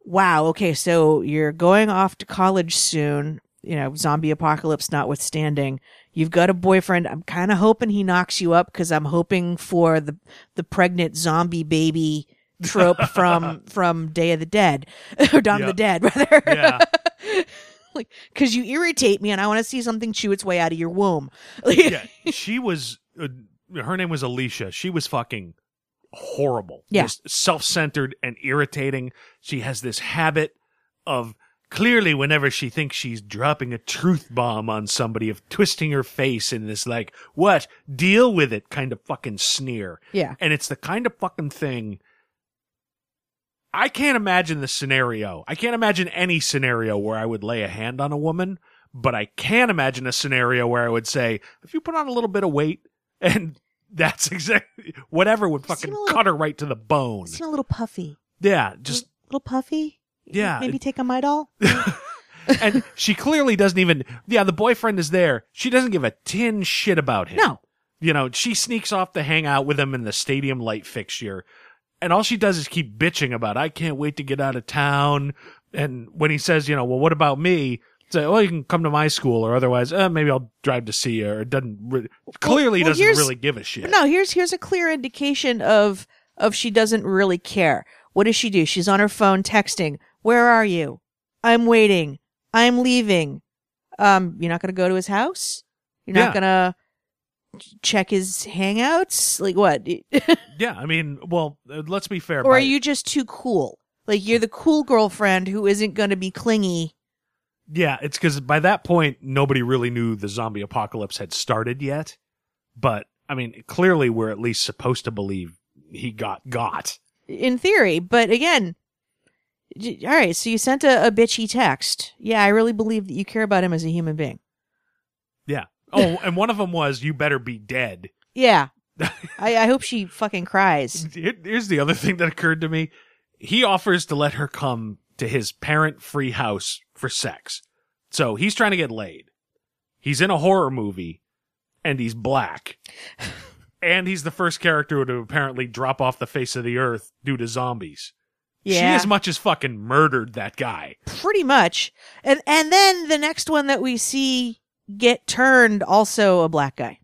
"Wow, okay, so you're going off to college soon." You know, zombie apocalypse notwithstanding, you've got a boyfriend. I'm kind of hoping he knocks you up because I'm hoping for the the pregnant zombie baby trope from from Day of the Dead or Dawn Yeah. of the Dead, rather. Yeah. like, because you irritate me, and I want to see something chew its way out of your womb. Yeah. She was, uh, her name was Alicia. She was fucking horrible. Yeah. Just self centered and irritating. She has this habit of clearly, whenever she thinks she's dropping a truth bomb on somebody, of twisting her face in this, like, what? Deal with it kind of fucking sneer. yeah, And it's the kind of fucking thing. I can't imagine the scenario. I can't imagine any scenario where I would lay a hand on a woman, but I can imagine a scenario where I would say, if you put on a little bit of weight, and that's exactly whatever would fucking little- cut her right to the bone. seem a little puffy. Yeah, just a little puffy. Yeah. maybe take a midol. and she clearly doesn't even. Yeah, the boyfriend is there. She doesn't give a tin shit about him. No, You know, she sneaks off to hang out with him in the stadium light fixture. And all she does is keep bitching about, I can't wait to get out of town. And when he says, you know, well, what about me? Say, oh, you can come to my school or otherwise, uh, maybe I'll drive to see you or it doesn't really, clearly well, doesn't really give a shit. No, here's here's a clear indication of of she doesn't really care. What does she do? She's on her phone texting. Where are you? I'm waiting. I'm leaving. Um, you're not gonna go to his house. You're not Yeah. gonna check his hangouts. Like what? Yeah, I mean, well, uh, let's be fair. or are you just too cool? Like you're the cool girlfriend who isn't gonna be clingy. Yeah, it's because by that point, nobody really knew the zombie apocalypse had started yet. But, I mean, clearly we're at least supposed to believe he got got. in theory. But again, all right. So you sent a, a bitchy text. Yeah, I really believe that you care about him as a human being. Yeah. Oh, and one of them was, you better be dead. Yeah. I, I hope she fucking cries. Here- Here's the other thing that occurred to me. He offers to let her come to his parent free house for sex. So he's trying to get laid. He's in a horror movie and he's black. and he's the first character to apparently drop off the face of the earth due to zombies. She as much as fucking murdered that guy. pretty much. And and then the next one that we see get turned also a black guy.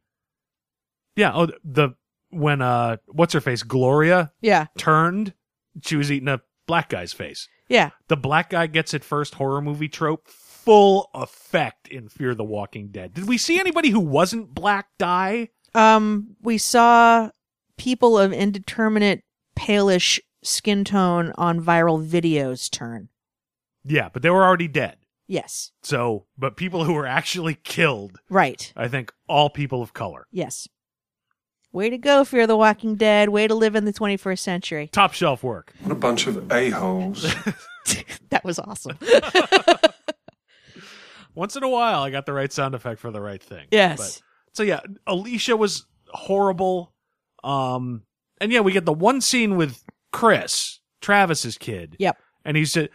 Yeah. Oh, the when uh, what's her face, Gloria Yeah, turned, she was eating a black guy's face. yeah. The black guy gets it first horror movie trope full effect in Fear the Walking Dead. Did we see anybody who wasn't black die? Um, we saw people of indeterminate palish skin tone on viral videos turn. Yeah, but they were already dead. Yes, So, but people who were actually killed, right. I think all people of color. Yes. Way to go, Fear the Walking Dead. Way to live in the 21st century. Top shelf work. What a bunch of a-holes. That was awesome. Once in a while, I got the right sound effect for the right thing. yes. But, so yeah, Alicia was horrible. Um, and yeah, we get the one scene with Chris, Travis's kid. Yep. And he's a,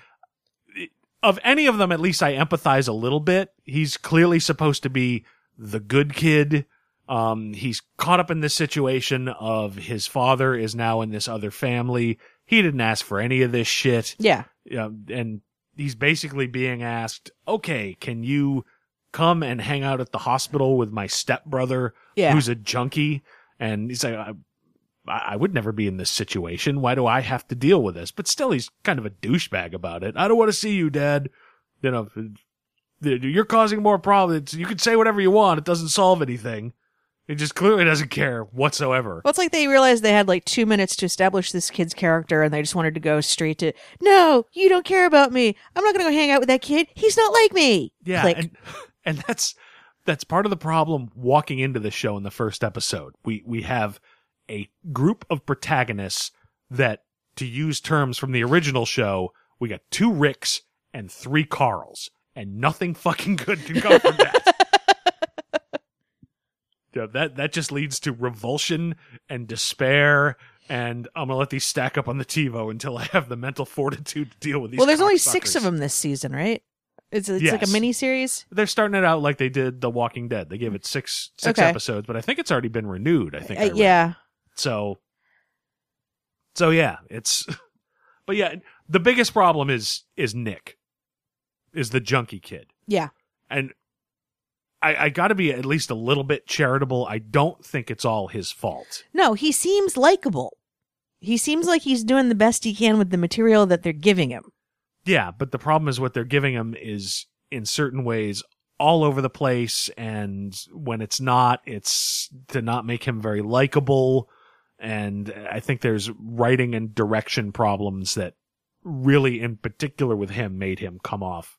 of any of them, at least I empathize a little bit. He's clearly supposed to be the good kid. Um, he's caught up in this situation of his father is now in this other family. He didn't ask for any of this shit. Yeah. Yeah, and he's basically being asked, okay, can you come and hang out at the hospital with my stepbrother Yeah. who's a junkie? And he's like, I, would never be in this situation. Why do I have to deal with this? But still, he's kind of a douchebag about it. I don't want to see you, Dad. You know, you're causing more problems. You can say whatever you want. It doesn't solve anything. He just clearly doesn't care whatsoever. Well, it's like they realized they had like two minutes to establish this kid's character, and they just wanted to go straight to, "No, you don't care about me. I'm not going to go hang out with that kid. He's not like me." Yeah, Click. and and that's that's part of the problem walking into the show in the first episode. We we have a group of protagonists that to use terms from the original show, we got two Ricks and three Carls, and nothing fucking good can come from that. Yeah, that that just leads to revulsion and despair and I'm gonna let these stack up on the TiVo until I have the mental fortitude to deal with these. well, there's only six of them this season, right? It's it's like a mini series. They're starting it out like they did The Walking Dead. They gave it six six Okay. episodes, but I think it's already been renewed. I think. Uh, read. yeah, So. So yeah, it's. But yeah, the biggest problem is is Nick, is the junkie kid, yeah. and I I got to be at least a little bit charitable. I don't think it's all his fault. No, he seems likable. He seems like he's doing the best he can with the material that they're giving him. Yeah, but the problem is what they're giving him is in certain ways all over the place and when it's not it's to not make him very likable and I think there's writing and direction problems that really in particular with him made him come off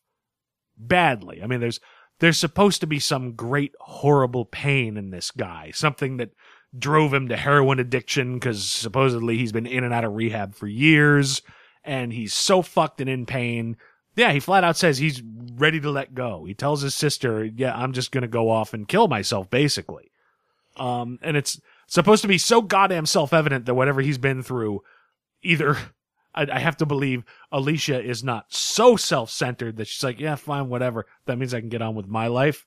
badly. I mean there's there's supposed to be some great horrible pain in this guy, something that drove him to heroin addiction cuz supposedly he's been in and out of rehab for years and he's so fucked and in pain. Yeah, he flat out says he's ready to let go. He tells his sister, "Yeah, I'm just going to go off and kill myself basically." Um and it's supposed to be so goddamn self-evident that whatever he's been through either I, I have to believe Alicia is not so self-centered that she's like, "Yeah, fine, whatever. That means I can get on with my life."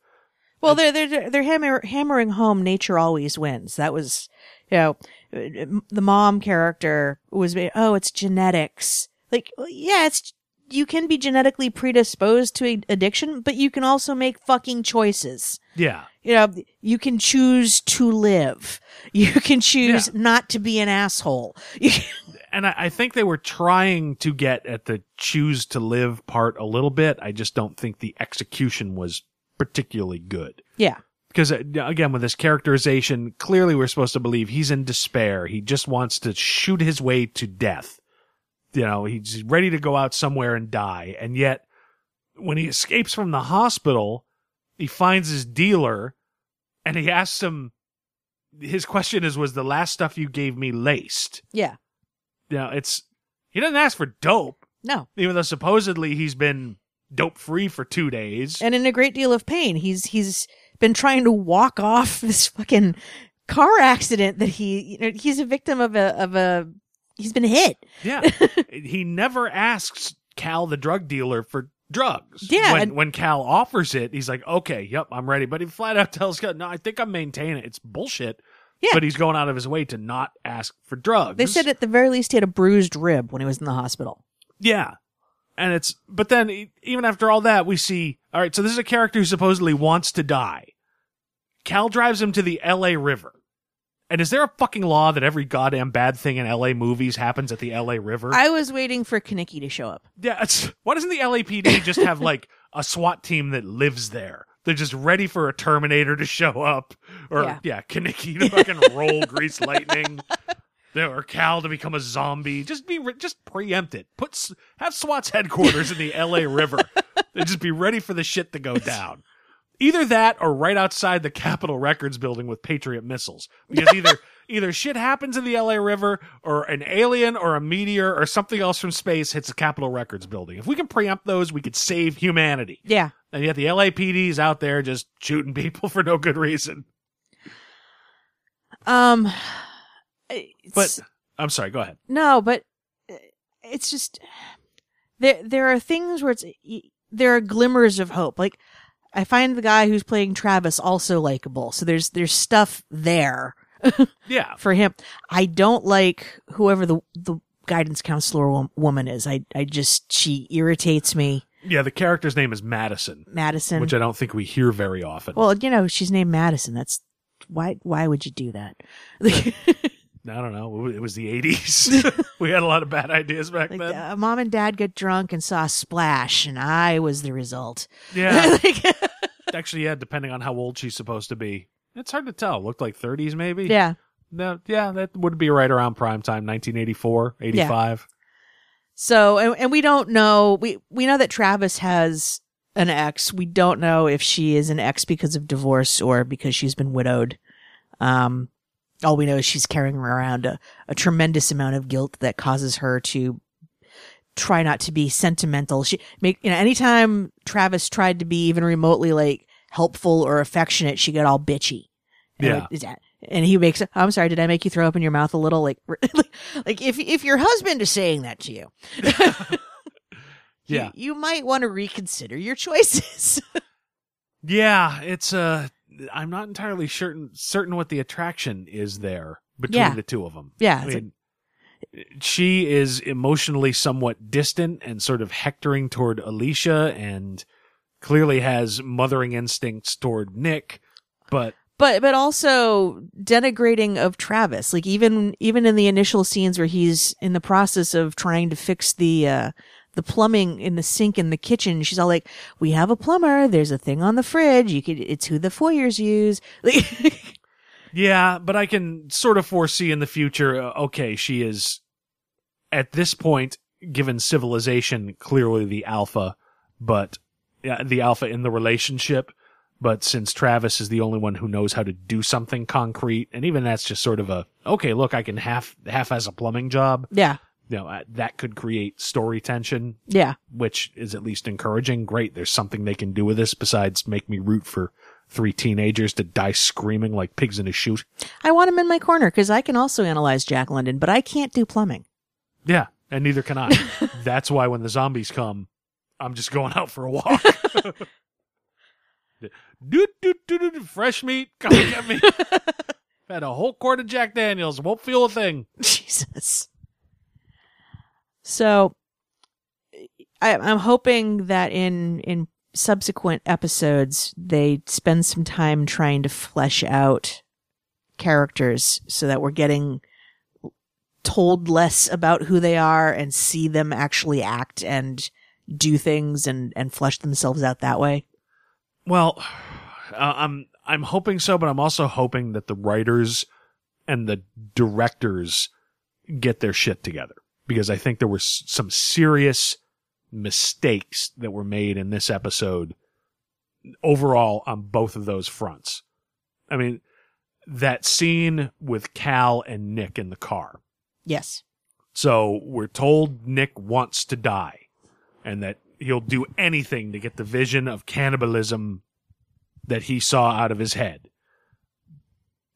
Well, they're they're they're hammer, hammering home nature always wins. That was, you know, the mom character was oh, it's genetics. Like, yeah, it's you can be genetically predisposed to addiction, but you can also make fucking choices. Yeah. You know, you can choose to live. You can choose Yeah. not to be an asshole. And I, I think they were trying to get at the choose to live part a little bit. I just don't think the execution was particularly good. yeah. Because uh, again, with this characterization, clearly we're supposed to believe he's in despair. He just wants to shoot his way to death. You know, he's ready to go out somewhere and die. And yet, when he escapes from the hospital, he finds his dealer and he asks him, his question is, was the last stuff you gave me laced? Yeah. you know, it's he doesn't ask for dope, No. even though supposedly he's been dope free for two days. and in a great deal of pain. He's he's been trying to walk off this fucking car accident that he you know he's a victim of a of a he's been hit. yeah, he never asks Cal the drug dealer for drugs. Yeah, when and- when Cal offers it, he's like, "Okay, yep, I'm ready." But he flat out tells Cal, "No, I think I'm maintaining it. It's bullshit." Yeah. But he's going out of his way to not ask for drugs. They said at the very least he had a bruised rib when he was in the hospital. Yeah. And it's, but then even after all that, we see, all right, so this is a character who supposedly wants to die. Cal drives him to the LA River. And is there a fucking law that every goddamn bad thing in LA movies happens at the LA River? I was waiting for Kenickie to show up. yeah, it's, why doesn't the LAPD just have like a SWAT team that lives there? They're just ready for a Terminator to show up, or Yeah. yeah, Kenickie to fucking roll Grease Lightning, or Cal to become a zombie. Just be, re- just preempt it. Put have SWAT's headquarters in the L.A. River. They just be ready for the shit to go down. Either that, or right outside the Capitol Records building with Patriot missiles. Because either either shit happens in the L.A. River, or an alien, or a meteor, or something else from space hits the Capitol Records building. If we can preempt those, we could save humanity. Yeah. And yet the LAPD is out there just shooting people for no good reason. Um But I'm sorry, go ahead. no, but uh, it's just there there are things where it's there are glimmers of hope. Like I find the guy who's playing Travis also likable. So there's there's stuff there Yeah. for him. I don't like whoever the the guidance counselor wo- woman is. I I just she irritates me. Yeah, the character's name is Madison, Madison. which I don't think we hear very often. well, you know, she's named Madison. That's why why would you do that? I don't know. It was the 80s. we had a lot of bad ideas back Like, then. uh, mom and dad got drunk and saw a splash, and I was the result. yeah. Like- Actually, yeah, depending on how old she's supposed to be. It's hard to tell. Looked like 30s maybe. Yeah. No, yeah, that would be right around prime time, 1984, 85. So, and, and we don't know, we, we know that Travis has an ex. We don't know if she is an ex because of divorce or because she's been widowed. Um, all we know is she's carrying around a, a tremendous amount of guilt that causes her to try not to be sentimental. She make, you know, anytime Travis tried to be even remotely like helpful or affectionate, she got all bitchy. And Yeah. it- it's- And he makes, I'm sorry, did I make you throw up in your mouth a little? Like, like if, if your husband is saying that to you, Yeah. you, you might want to reconsider your choices. Yeah, it's uh I'm not entirely certain certain what the attraction is there between Yeah. the two of them. Yeah, I mean, she is emotionally somewhat distant and sort of hectoring toward Alicia and clearly has mothering instincts toward Nick, but but but also denigrating of Travis. Like even even in the initial scenes where he's in the process of trying to fix the uh the plumbing in the sink in the kitchen, she's all like, "We have a plumber. There's a thing on the fridge. You could. It's who the Foyers use." Yeah, but I can sort of foresee in the future. Uh, okay, she is at this point, given civilization, clearly the alpha, but yeah, the alpha in the relationship. But since Travis is the only one who knows how to do something concrete, and even that's just sort of a okay, look, I can half half as a plumbing job. yeah, You know, uh, that could create story tension, yeah, which is at least encouraging. Great, there's something they can do with this besides make me root for three teenagers to die screaming like pigs in a chute. I want him in my corner because I can also analyze Jack London, but I can't do plumbing. Yeah, and neither can I. That's why when the zombies come, I'm just going out for a walk. doot, doot, doot, doot, fresh meat, come get me. Had a whole quart of Jack Daniels, won't feel a thing. Jesus. So, I, I'm hoping that in in subsequent episodes they spend some time trying to flesh out characters so that we're getting told less about who they are and see them actually act and do things and and flesh themselves out that way. Well, uh, I'm I'm hoping so, but I'm also hoping that the writers and the directors get their shit together because I think there were some serious mistakes that were made in this episode overall on both of those fronts. I mean, that scene with Cal and Nick in the car. Yes. So we're told Nick wants to die and that he'll do anything to get the vision of cannibalism that he saw out of his head.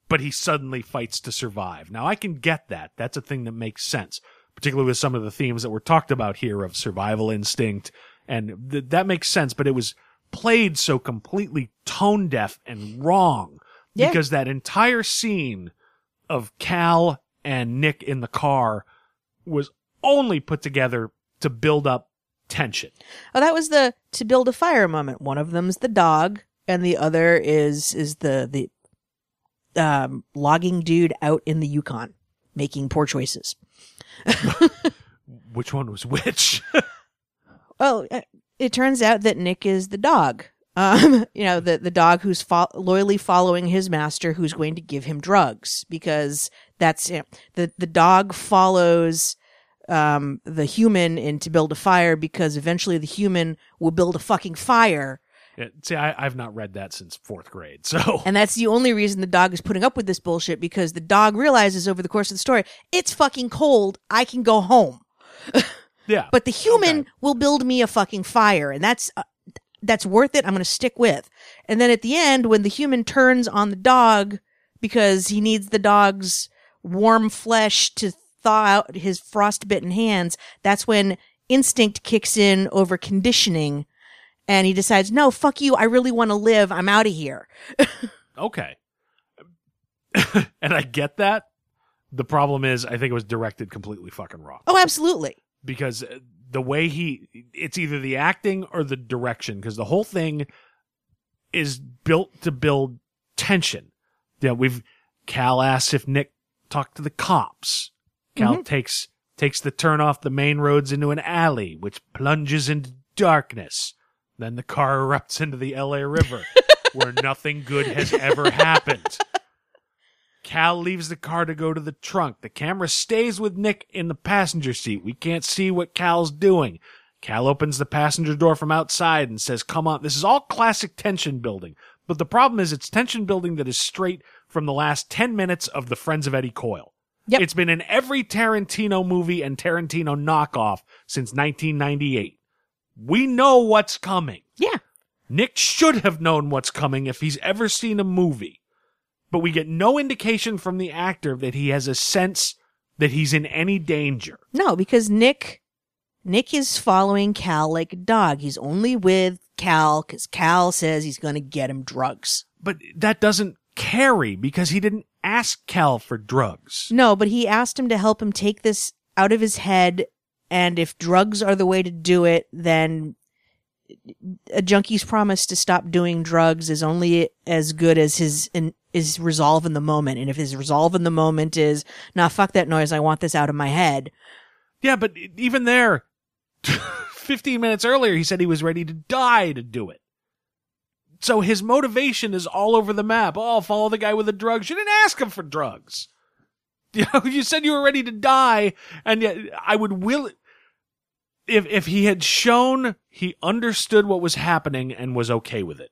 But he suddenly fights to survive. Now I can get that. That's a thing that makes sense, particularly with some of the themes that were talked about here of survival instinct. And th- that makes sense, but it was played so completely tone deaf and wrong Yeah. because that entire scene of Cal and Nick in the car was only put together to build up tension. Oh, that was the to build a fire moment. One of them's the dog, and the other is is the the um, logging dude out in the Yukon making poor choices. Which one was which? Oh, uh, it turns out that Nick is the dog. Um, you know, the the dog who's fo- loyally following his master, who's going to give him drugs because that's you know, the the dog follows um the human in to build a fire because eventually the human will build a fucking fire Yeah, see, I, I've not read that since fourth grade, so And that's the only reason the dog is putting up with this bullshit because the dog realizes over the course of the story, it's fucking cold. I can go home. yeah. But the human Okay. will build me a fucking fire. And that's, uh, that's worth it. I'm going to stick with. And then at the end, when the human turns on the dog because he needs the dog's warm flesh to thaw out his frostbitten hands, that's when instinct kicks in over conditioning. And he decides, no, fuck you. I really want to live. I'm out of here. okay. and I get that. The problem is, I think it was directed completely fucking wrong. Oh, absolutely. because uh, the way he it's either the acting or the direction because the whole thing is built to build tension yeah we've cal asks if nick talked to the cops cal takes takes the turn off the main roads into an alley which plunges into darkness then the car erupts into the la river where nothing good has ever happened. Cal leaves the car to go to the trunk. The camera stays with Nick in the passenger seat. We can't see what Cal's doing. Cal opens the passenger door from outside and says, come on. This is all classic tension building. But the problem is it's tension building that is straight from the last 10 minutes of the Friends of Eddie Coyle. Yep. It's been in every Tarantino movie and Tarantino knockoff since 1998. We know what's coming. Yeah. Nick should have known what's coming if he's ever seen a movie. But we get no indication from the actor that he has a sense that he's in any danger. No, because Nick, Nick is following Cal like a dog. He's only with Cal because Cal says he's going to get him drugs. But that doesn't carry because he didn't ask Cal for drugs. No, but he asked him to help him take this out of his head. And if drugs are the way to do it, then a junkie's promise to stop doing drugs is only as good as his in, his resolve in the moment. And if his resolve in the moment is, nah, fuck that noise. I want this out of my head. Yeah, but even there, 15 minutes earlier, he said he was ready to die to do it. So his motivation is all over the map. Oh, follow the guy with the drugs. You didn't ask him for drugs. You know, you said you were ready to die, and yet I would will if if he had shown he understood what was happening and was okay with it,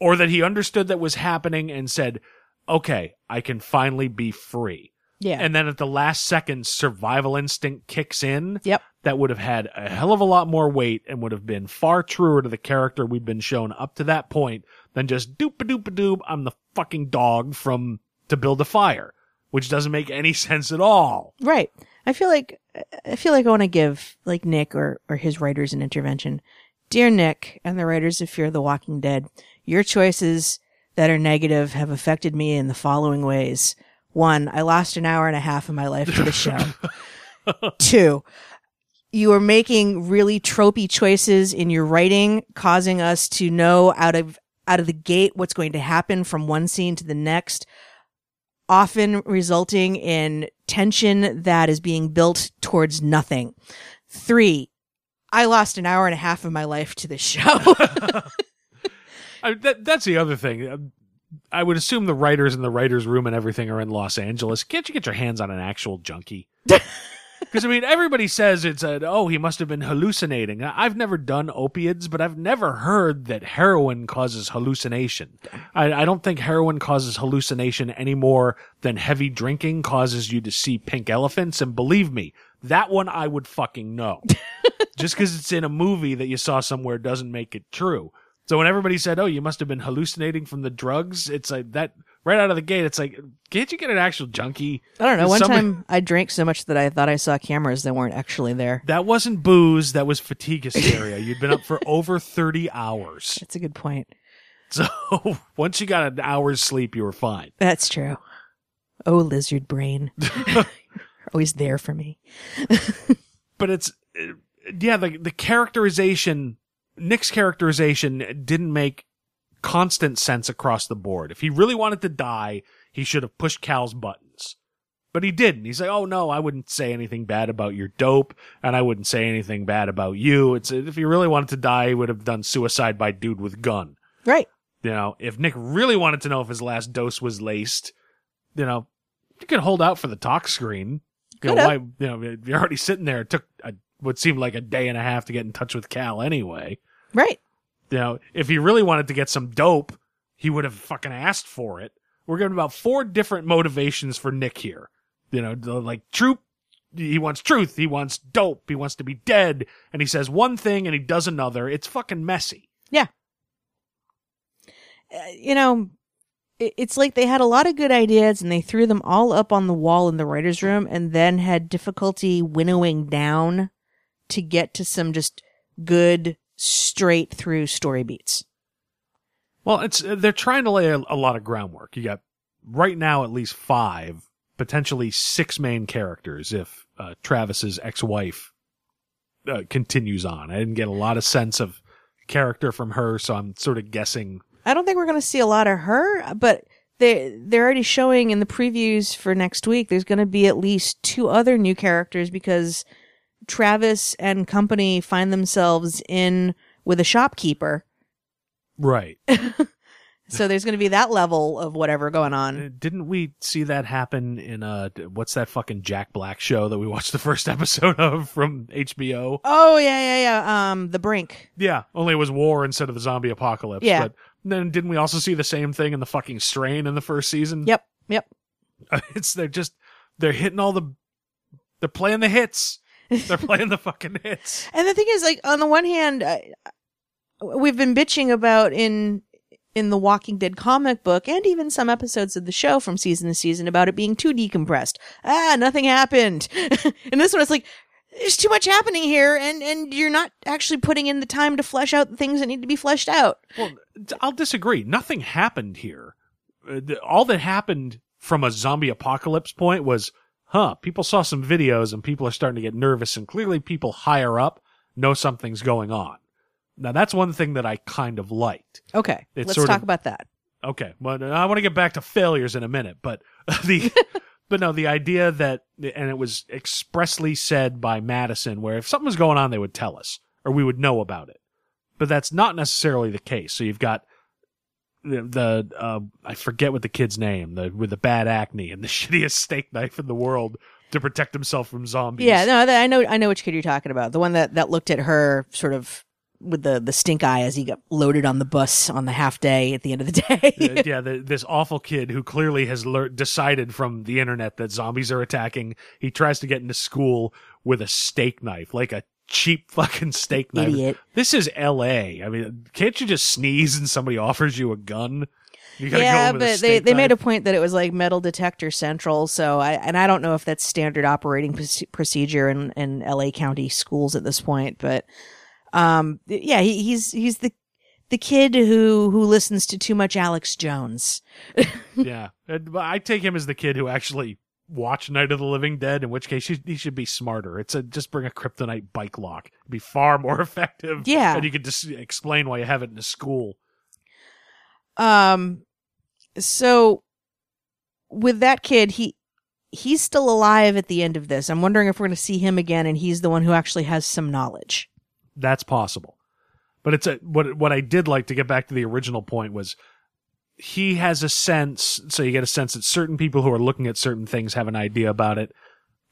or that he understood that was happening and said, "Okay, I can finally be free." Yeah. And then at the last second, survival instinct kicks in. Yep. That would have had a hell of a lot more weight and would have been far truer to the character we'd been shown up to that point than just doop a doop a doop. I'm the fucking dog from To Build a Fire, which doesn't make any sense at all. Right. I feel like I feel like I want to give like Nick or or his writers an intervention. Dear Nick and the writers of Fear the Walking Dead, your choices that are negative have affected me in the following ways. One, I lost an hour and a half of my life to the show. Two, you are making really tropey choices in your writing, causing us to know out of out of the gate what's going to happen from one scene to the next often resulting in tension that is being built towards nothing. Three, I lost an hour and a half of my life to this show. I, that, that's the other thing. Uh, I would assume the writers in the writers' room and everything are in Los Angeles. Can't you get your hands on an actual junkie? Because I mean, everybody says it's a oh he must have been hallucinating. I've never done opiates, but I've never heard that heroin causes hallucination. I, I don't think heroin causes hallucination any more than heavy drinking causes you to see pink elephants. And believe me, that one I would fucking know. Just because it's in a movie that you saw somewhere doesn't make it true. So when everybody said, "Oh, you must have been hallucinating from the drugs," it's like that right out of the gate. It's like, can't you get an actual junkie? I don't know. One somebody- time I drank so much that I thought I saw cameras that weren't actually there. That wasn't booze. That was fatigue hysteria. You'd been up for over 30 hours. That's a good point. So once you got an hour's sleep, you were fine. That's true. Oh, lizard brain. Always there for me. But it's, uh, yeah, the, the characterization, Nick's characterization didn't make constant sense across the board. If he really wanted to die, he should have pushed Cal's buttons. But he didn't. He's like, oh no, I wouldn't say anything bad about your dope, and I wouldn't say anything bad about you. It's if he really wanted to die, he would have done suicide by dude with gun. Right. You know, if Nick really wanted to know if his last dose was laced, you know, you could hold out for the tox screen. You know, why, you know, you're already sitting there. It took a, what seemed like a day and a half to get in touch with Cal anyway. Right. You know, if he really wanted to get some dope, he would have fucking asked for it. We're getting about four different motivations for Nick here. You know, like truth. He wants truth. He wants dope. He wants to be dead. And he says one thing and he does another. It's fucking messy. Yeah. Uh, you know, it's like they had a lot of good ideas and they threw them all up on the wall in the writer's room and then had difficulty winnowing down to get to some just good, straight through story beats. Well, it's they're trying to lay a, a lot of groundwork. You got right now at least five, potentially six main characters if uh, Travis's ex-wife uh, continues on. I didn't get a lot of sense of character from her, so I'm sort of guessing. I don't think we're going to see a lot of her, but they they're already showing in the previews for next week. There's going to be at least two other new characters because Travis and company find themselves in with a shopkeeper. Right. So there's going to be that level of whatever going on. Uh, Didn't we see that happen in uh what's that fucking Jack Black show that we watched the first episode of from HBO? Oh yeah, yeah, yeah. Um, the brink. Yeah, only it was war instead of the zombie apocalypse. Yeah. But then didn't we also see the same thing in the fucking strain in the first season? Yep, yep. It's they're just they're hitting all the they're playing the hits. They're playing the fucking hits. And the thing is, like, on the one hand, uh, we've been bitching about in in the Walking Dead comic book and even some episodes of the show from season to season about it being too decompressed. Ah, nothing happened. and this one, it's like there's too much happening here, and and you're not actually putting in the time to flesh out the things that need to be fleshed out. Well, I'll disagree. Nothing happened here. Uh, all that happened from a zombie apocalypse point was, huh, people saw some videos and people are starting to get nervous and clearly people higher up know something's going on. Now that's one thing that I kind of liked. Okay, It's let's talk of- about that. Okay, well, I want to get back to failures in a minute, but the, but no, the idea that, and it was expressly said by Madison, where if something was going on, they would tell us, or we would know about it. But that's not necessarily the case. So you've got the, the uh, I forget what the kid's name, the with the bad acne and the shittiest steak knife in the world to protect himself from zombies. Yeah, no, I know, I know which kid you're talking about. The one that that looked at her sort of with the the stink eye as he got loaded on the bus on the half day at the end of the day. Uh, yeah, the, this awful kid who clearly has lear- decided from the internet that zombies are attacking. He tries to get into school with a steak knife, like a cheap fucking steak knife. Idiot. This is L.A. I mean, can't you just sneeze and somebody offers you a gun? You yeah, go with a but they, they made a point that it was like metal detector central. So I and I don't know if that's standard operating procedure in in L.A. County schools at this point, but um, yeah, he, he's he's the the kid who who listens to too much Alex Jones. yeah, but I take him as the kid who actually watched Night of the Living Dead. In which case, he, he should be smarter. It's a just bring a kryptonite bike lock. It'd be far more effective. Yeah. and you could just explain why you have it in a school. Um, so with that kid, he he's still alive at the end of this. I'm wondering if we're going to see him again, and he's the one who actually has some knowledge. that's possible. But it's a what what I did like to get back to the original point was he has a sense so you get a sense that certain people who are looking at certain things have an idea about it.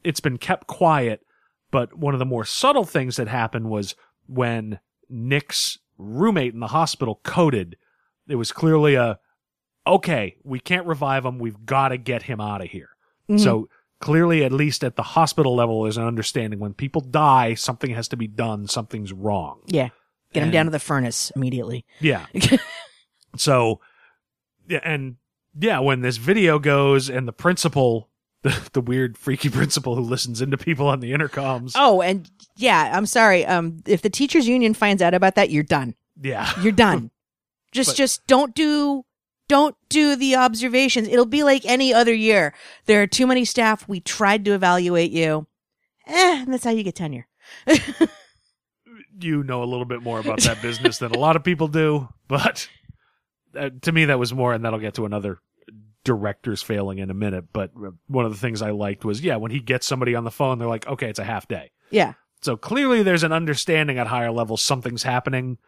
It's been kept quiet, but one of the more subtle things that happened was when Nick's roommate in the hospital coded, it was clearly a okay, we can't revive him, we've got to get him out of here. Mm-hmm. So clearly at least at the hospital level there's an understanding when people die something has to be done something's wrong Yeah, get him And- down to the furnace immediately. yeah so and yeah when this video goes and the principal the, the weird freaky principal who listens into people on the intercoms Oh, and yeah, I'm sorry. Um, if the teachers union finds out about that, you're done. yeah You're done. just, But- just don't do, don't do the observations. It'll be like any other year. There are too many staff. We tried to evaluate you. Eh, and that's how you get tenure. you know a little bit more about that business than a lot of people do but uh, to me that was more and that'll get to another director's failing in a minute but one of the things i liked was yeah when he gets somebody on the phone they're like okay it's a half day Yeah. So clearly there's an understanding at higher levels something's happening,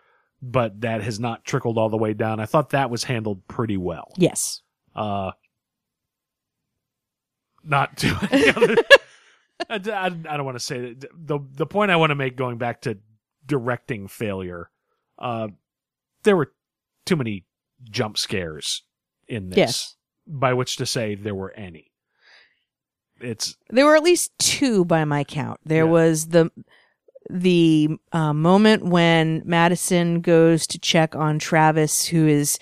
but that has not trickled all the way down. I thought that was handled pretty well. Yes. Uh, not to any other. I, I, I don't want to say that. The, the point I want to make going back to directing failure, uh, there were too many jump scares in this, Yes. by which to say there were any. It's There were at least two by my count. There Yeah. was the the uh, moment when Madison goes to check on Travis, who is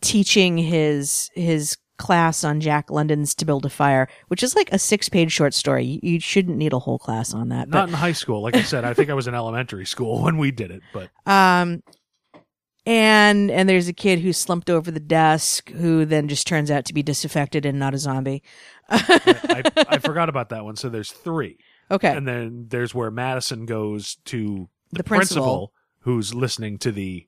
teaching his his class on Jack London's To Build a Fire, which is like a six page short story. You, shouldn't need a whole class on that. not in high school. Like I said, I think I was in elementary school when we did it, but But um, and and there's a kid who slumped over the desk, who then just turns out to be disaffected and not a zombie. I, I forgot about that one. So there's three. Okay. And then there's where Madison goes to the, The principal. who's listening to the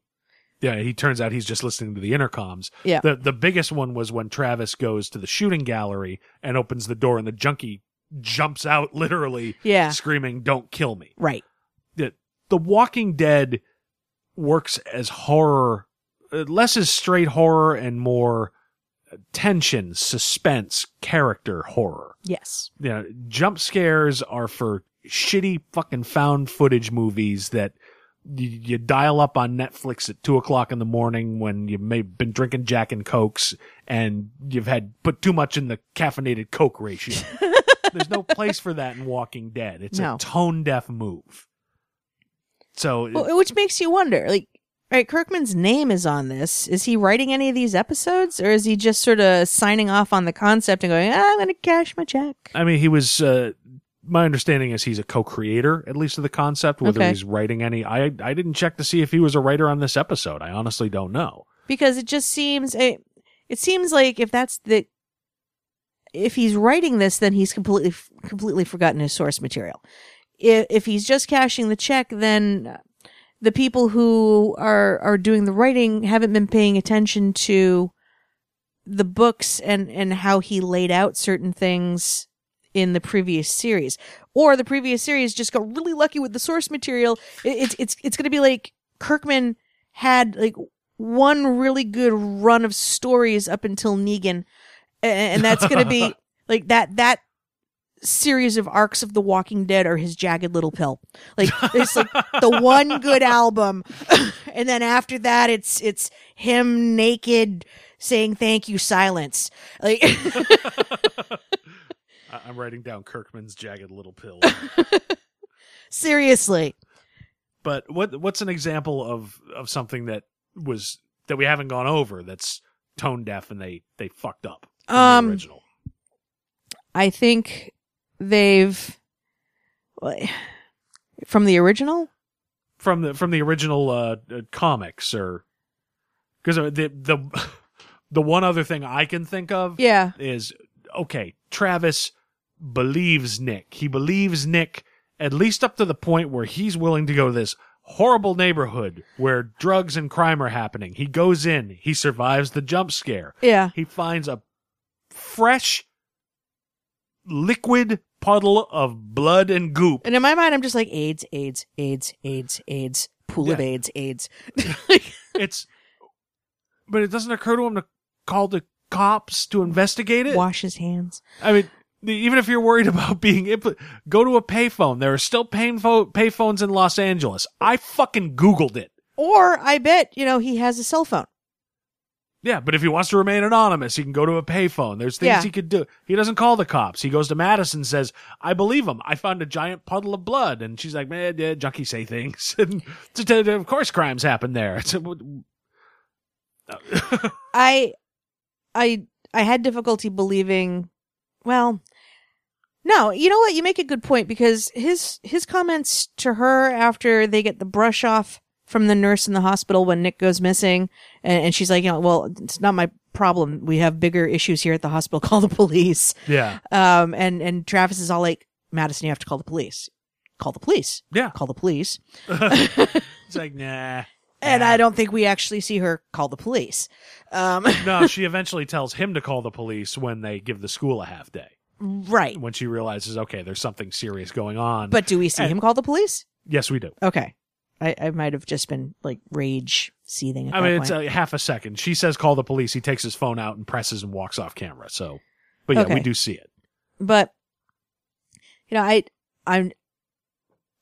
yeah, he turns out he's just listening to the intercoms. Yeah. The the biggest one was when Travis goes to the shooting gallery and opens the door and the junkie jumps out literally Yeah. screaming, Don't kill me. right. The The Walking Dead works as horror uh, less as straight horror and more tension, suspense, character horror. Yes. You know, jump scares are for shitty fucking found footage movies that you, you dial up on Netflix at two o'clock in the morning when you may have been drinking Jack and Cokes and you've had put too much in the caffeinated Coke ratio. There's no place for that in Walking Dead. It's No. a tone deaf move. So Well, which makes you wonder, like, right, Kirkman's name is on this. Is he writing any of these episodes, or is he just sort of signing off on the concept and going, ah, "I'm going to cash my check"? I mean, he was. Uh, my understanding is he's a co-creator, at least of the concept. Whether Okay. he's writing any, I I didn't check to see if he was a writer on this episode. I honestly don't know. Because it just seems it, it seems like if that's the if he's writing this, then he's completely completely forgotten his source material. If, if he's just cashing the check, then the people who are are doing the writing haven't been paying attention to the books and and how he laid out certain things in the previous series. Or the previous series just got really lucky with the source material. It- it's it's it's going to be like kirkman had like one really good run of stories up until negan. And that's going to be like that that series of arcs of the walking dead are his jagged little pill like it's like the one good album and then after that it's it's him naked saying thank you silence like I'm writing down Kirkman's jagged little pill. seriously but what what's an example of of something that was that we haven't gone over that's tone deaf and they they fucked up Um, the original? I think they've from the original. from the from the original uh, uh, comics or because the the the one other thing I can think of Yeah, is okay, Travis believes Nick. He believes Nick at least up to the point where he's willing to go to this horrible neighborhood where drugs and crime are happening. He goes in, he survives the jump scare. yeah, He finds a fresh liquid puddle of blood and goop. and in my mind, I'm just like AIDS, AIDS, AIDS, AIDS, AIDS, pool of Yeah. AIDS, AIDS. It's but it doesn't occur to him to call the cops to investigate it. Wash his hands. I mean, the- even if you're worried about being impl- go to a payphone. There are still payphone payphones in Los Angeles. I fucking googled it. Or I bet you know he has a cell phone. Yeah, but if he wants to remain anonymous, he can go to a payphone. There's things Yeah. he could do. He doesn't call the cops. He goes to Madison, says, "I believe him. I found a giant puddle of blood," and she's like, "Man, yeah, junkies say things." and of course, crimes happen there. I, I, a, I, I, I had difficulty believing. Well, no, you know what? You make a good point because his his comments to her after they get the brush off from the nurse in the hospital when Nick goes missing, and, and she's like, you know, well, it's not my problem. We have bigger issues here at the hospital. Call the police. yeah, Um, and and Travis is all like, Madison, you have to call the police. Call the police. yeah. Call the police. It's like, nah. And. I don't think we actually see her call the police. Um, no, she eventually tells him to call the police when they give the school a half day. right. When she realizes, okay, there's something serious going on. But do we see And- him call the police? yes, we do. Okay. I, I might have just been like rage seething at I mean, it's a half a second. She says, "Call the police." He takes his phone out and presses and walks off camera. So, but yeah, Okay. we do see it. but you know, I I'm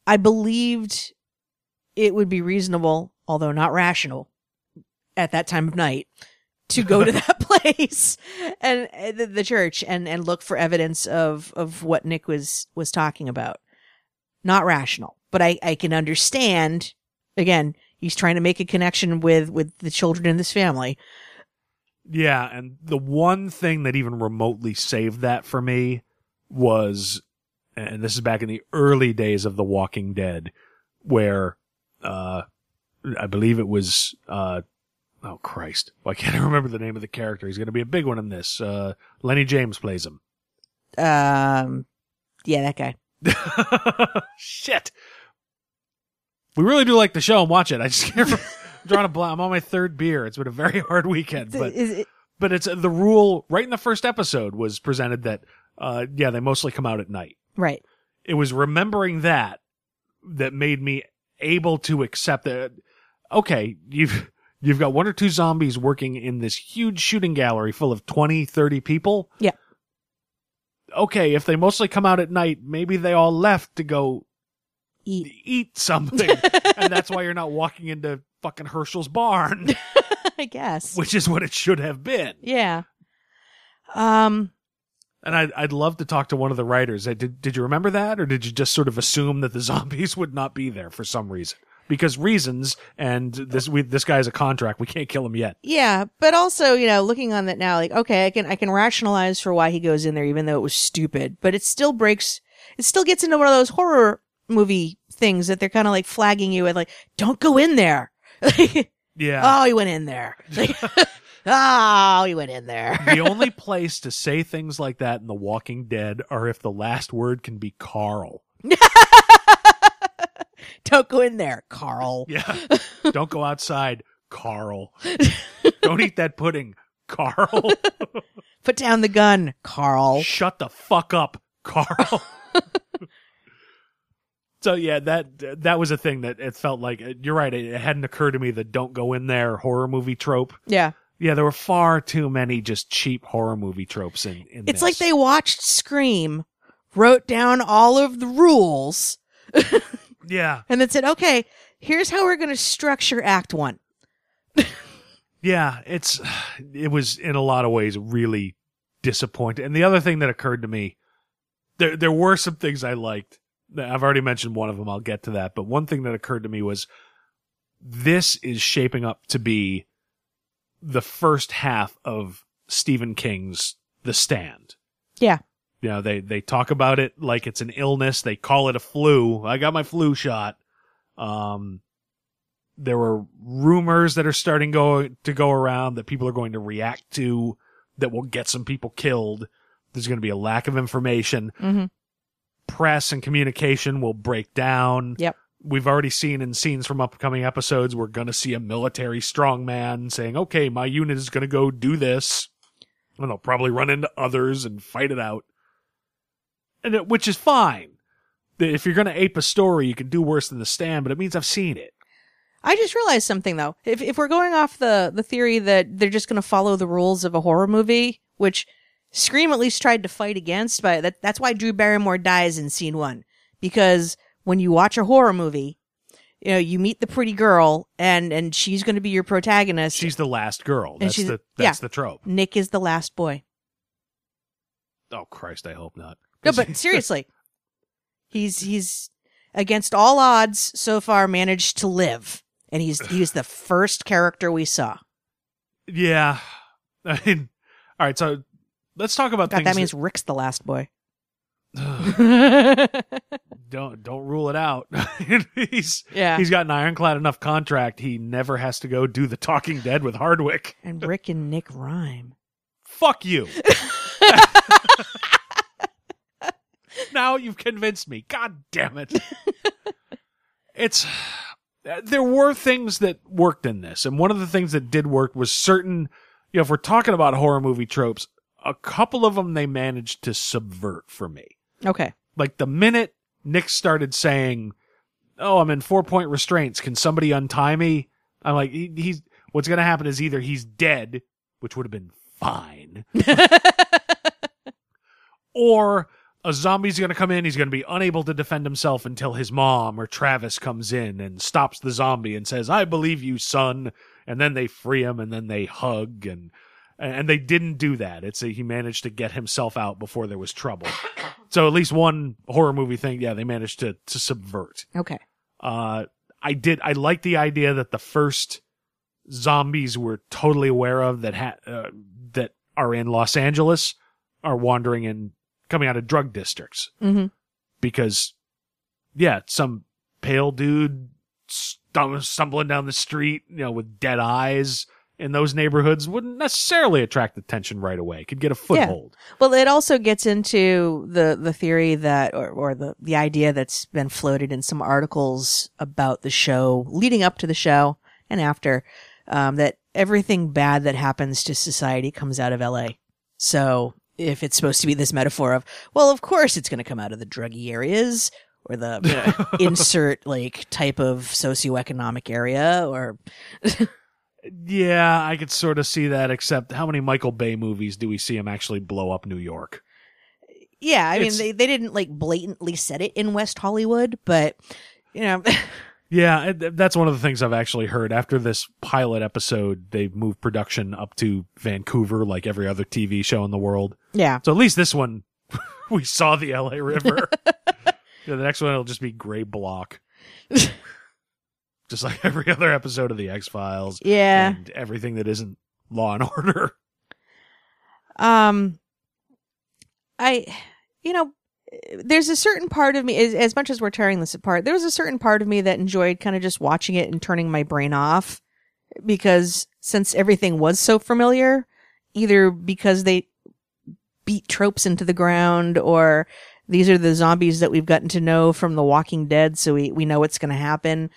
I believed it would be reasonable, although not rational, at that time of night to go to that place and, and the, the church and and look for evidence of of what Nick was was talking about. Not rational, but I I can understand. Again, he's trying to make a connection with with the children in this family. Yeah, and the one thing that even remotely saved that for me was, and this is back in the early days of The Walking Dead, where, uh, I believe it was, uh, oh Christ, why can't I remember the name of the character? He's going to be a big one in this. Uh, Lenny James plays him. Um, yeah, that guy. Shit. We really do like the show and watch it. I just can't. drawing a blank. I'm on my third beer. It's been a very hard weekend, but it- but it's the rule right in the first episode was presented that uh yeah they mostly come out at night. right. It was remembering that that made me able to accept that. Okay, you've You've got one or two zombies working in this huge shooting gallery full of 20, 30 people. Yeah. Okay, if they mostly come out at night, maybe they all left to go Eat. eat something. and that's why you're not walking into fucking Hershel's barn, I guess. which is what it should have been. yeah. Um. And I'd, I'd love to talk to one of the writers. Did, did you remember that? Or did you just sort of assume that the zombies would not be there for some reason? Because reasons, and this we, this guy has a contract. We can't kill him yet. Yeah, but also, you know, looking on that now, like, okay, I can I can rationalize for why he goes in there, even though it was stupid. But it still breaks. It still gets into one of those horror movie things that they're kind of like flagging you with, like, don't go in there. Yeah. oh, he went in there. Like, oh, he went in there. the only place to say things like that in The Walking Dead are if the last word can be Carl. don't go in there, Carl. Yeah. Don't go outside, Carl. Don't eat that pudding, Carl. Put down the gun, Carl. Shut the fuck up, Carl. So yeah, that that was a thing that it felt like uh, you're right. It, it hadn't occurred to me that don't go in there horror movie trope. Yeah. Yeah, there were far too many just cheap horror movie tropes in. in It's this. like they watched Scream, wrote down all of the rules, yeah and then said, okay, here's how we're going to structure Act One. yeah it's it was in a lot of ways really disappointing. And the other thing that occurred to me, there there were some things I liked. I've already mentioned one of them. I'll get to that. But one thing that occurred to me was this is shaping up to be the first half of Stephen King's The Stand. Yeah. You know, they, they talk about it like it's an illness. They call it a flu. I got my flu shot. Um, there were rumors that are starting go, to go around that people are going to react to that will get some people killed. There's going to be a lack of information. Mm-hmm. Press and communication will break down. Yep. We've already seen in scenes from upcoming episodes, we're going to see a military strongman saying, okay, my unit is going to go do this. And they'll probably run into others and fight it out. And it, which is fine. If you're going to ape a story, you can do worse than the stand, but it means I've seen it. I just realized something though. If if we're going off the the theory that they're just going to follow the rules of a horror movie, which Scream at least tried to fight against, but that that's why Drew Barrymore dies in scene one because when you watch a horror movie, you know you meet the pretty girl and and she's going to be your protagonist. She's the last girl. That's she's- the that's yeah. the trope. Nick is the last boy. Oh Christ, I hope not. No, but seriously, he's he's against all odds so far managed to live, and he's he's the first character we saw. yeah. I mean, all right. So let's talk about God, things that means Rick's the last boy. don't don't rule it out. he's Yeah. he's got an ironclad enough contract. He never has to go do the Talking Dead with Hardwick. and Rick and Nick rhyme. Fuck you. now you've convinced me. God damn it. it's there were things that worked in this, and one of the things that did work was certain. You know, if we're talking about horror movie tropes, a couple of them they managed to subvert for me. Okay. Like the minute Nick started saying, "Oh, I'm in four point restraints. Can somebody untie me?" I'm like, he, "He's what's going to happen is either he's dead, which would have been fine, or a zombie's going to come in. He's going to be unable to defend himself until his mom or Travis comes in and stops the zombie and says, "I believe you, son." And then they free him, and then they hug and. And they didn't do that. It's a, he managed to get himself out before there was trouble. So at least one horror movie thing, yeah, they managed to to subvert. Okay. Uh, I did. I like the idea that the first zombies we're totally aware of that ha- uh, that are in Los Angeles are wandering and coming out of drug districts Mm-hmm. because, yeah, some pale dude stum- stumbling down the street, you know, with dead eyes in those neighborhoods wouldn't necessarily attract attention right away. Could get a foothold. Well, it also gets into the the theory that, or, or the the idea that's been floated in some articles about the show, leading up to the show and after, um, that everything bad that happens to society comes out of L.A. So if it's supposed to be this metaphor of, well, of course it's going to come out of the druggy areas or the you know, insert like type of socioeconomic area or Yeah, I could sort of see that. Except, how many Michael Bay movies do we see him actually blow up New York? Yeah, I mean they they didn't like blatantly set it in West Hollywood, but you know, Yeah, that's one of the things I've actually heard. After this pilot episode, they've moved production up to Vancouver, like every other TV show in the world. yeah. So at least this one, we saw the LA River. yeah, the next one will just be gray block. Just like every other episode of the X Files. Yeah. And everything that isn't Law and Order. Um, I, you know, there's a certain part of me, as, as much as we're tearing this apart, there was a certain part of me that enjoyed kind of just watching it and turning my brain off because since everything was so familiar, either because they beat tropes into the ground or these are the zombies that we've gotten to know from The Walking Dead, so we, we know what's going to happen.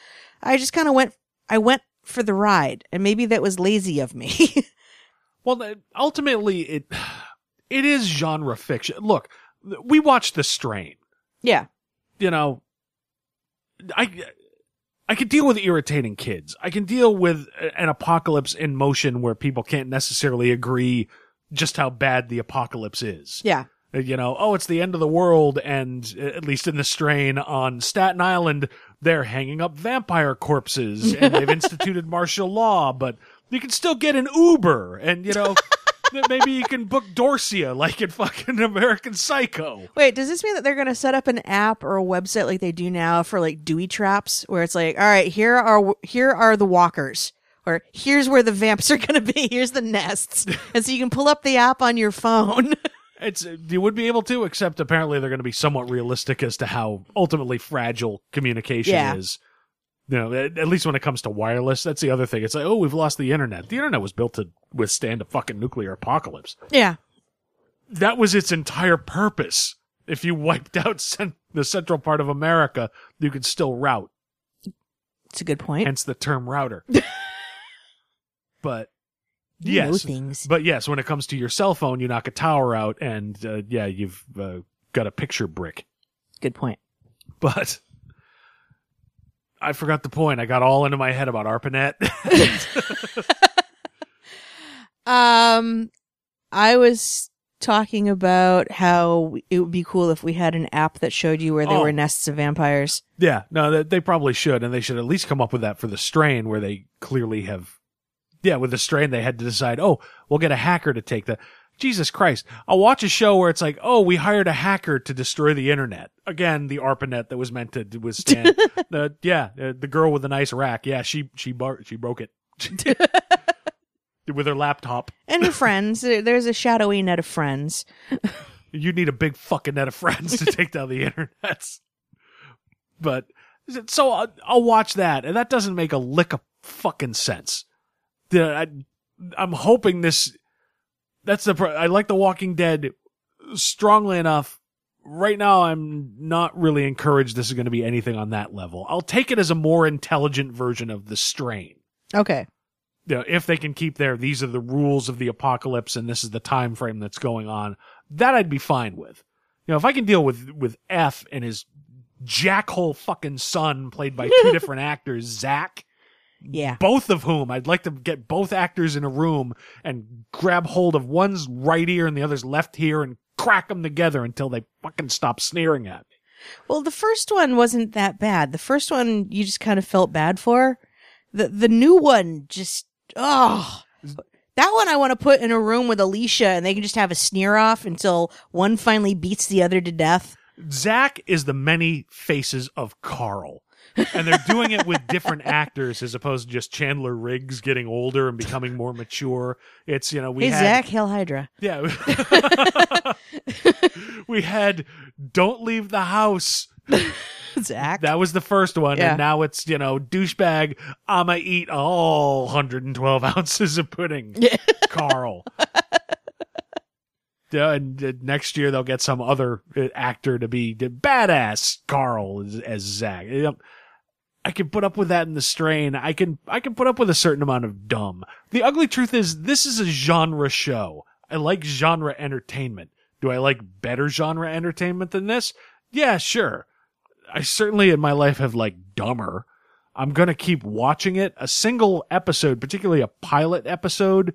I just kind of went, I went for the ride, and maybe that was lazy of me. Well, ultimately, it it is genre fiction. Look, we watched The Strain. yeah. you know, I I can deal with irritating kids. I can deal with an apocalypse in motion where people can't necessarily agree just how bad the apocalypse is. Yeah. You know, oh, it's the end of the world, and uh, at least in the strain on Staten Island, they're hanging up vampire corpses and they've instituted martial law, but you can still get an Uber, and you know, maybe you can book Dorsia like in fucking American Psycho. Wait, does this mean that they're going to set up an app or a website like they do now for like Dewey traps, where it's like, all right, here are here are the walkers, or here's where the vamps are going to be. Here's the nests, and so you can pull up the app on your phone. It's you would be able to, except apparently they're going to be somewhat realistic as to how ultimately fragile communication Yeah. is. You know, at, at least when it comes to wireless, that's the other thing. It's like, oh, we've lost the internet. The internet was built to withstand a fucking nuclear apocalypse. yeah, That was its entire purpose. If you wiped out cent- the central part of America, you could still route. it's a good point. Hence the term router. but You yes, things. but yes, when it comes to your cell phone, you knock a tower out, and uh, yeah, you've uh, got a picture brick. good point. but I forgot the point. I got all into my head about ARPANET. Um, I was talking about how it would be cool if we had an app that showed you where there Oh. were nests of vampires. yeah, no, they, they probably should, and they should at least come up with that for the strain, where they clearly have. Yeah, with the strain, they had to decide. Oh, we'll get a hacker to take the. Jesus Christ! I'll watch a show where it's like, oh, we hired a hacker to destroy the internet. Again, the ARPANET that was meant to withstand. the yeah, uh, the girl with the nice rack. Yeah, she she bar- she broke it with her laptop. And her friends, there's a shadowy net of friends. you need a big fucking net of friends to take down the internet. But so I'll, I'll watch that, and that doesn't make a lick of fucking sense. I, I'm hoping this. That's the. I like The Walking Dead strongly enough. Right now, I'm not really encouraged. This is going to be anything on that level. I'll take it as a more intelligent version of the strain Okay. you know, if they can keep there, these are the rules of the apocalypse and this is the time frame that's going on, that I'd be fine with. You know, if I can deal with with Eph and his jackhole fucking son played by two different actors, Zach, Yeah. both of whom I'd like to get both actors in a room and grab hold of one's right ear and the other's left ear and crack them together until they fucking stop sneering at me. Well, the first one wasn't that bad. The first one you just kind of felt bad for. The the new one just oh that one I want to put in a room with Alicia and they can just have a sneer off until one finally beats the other to death. Zach is the many faces of Carl. And they're doing it with different actors as opposed to just Chandler Riggs getting older and becoming more mature. It's you know we hey had Zach, Hail Hydra. yeah we had don't leave the house. Zach. That was the first one, Yeah. and now it's you know douchebag. I'ma eat all 112 ounces of pudding, Carl. Yeah, and uh, next year they'll get some other uh, actor to be badass Carl as, as Zach. You know, I can put up with that in the strain. I can I can put up with a certain amount of dumb. The ugly truth is this is a genre show. I like genre entertainment. Do I like better genre entertainment than this? Yeah, sure. I certainly in my life have like dumber. I'm going to keep watching it. A single episode, particularly a pilot episode,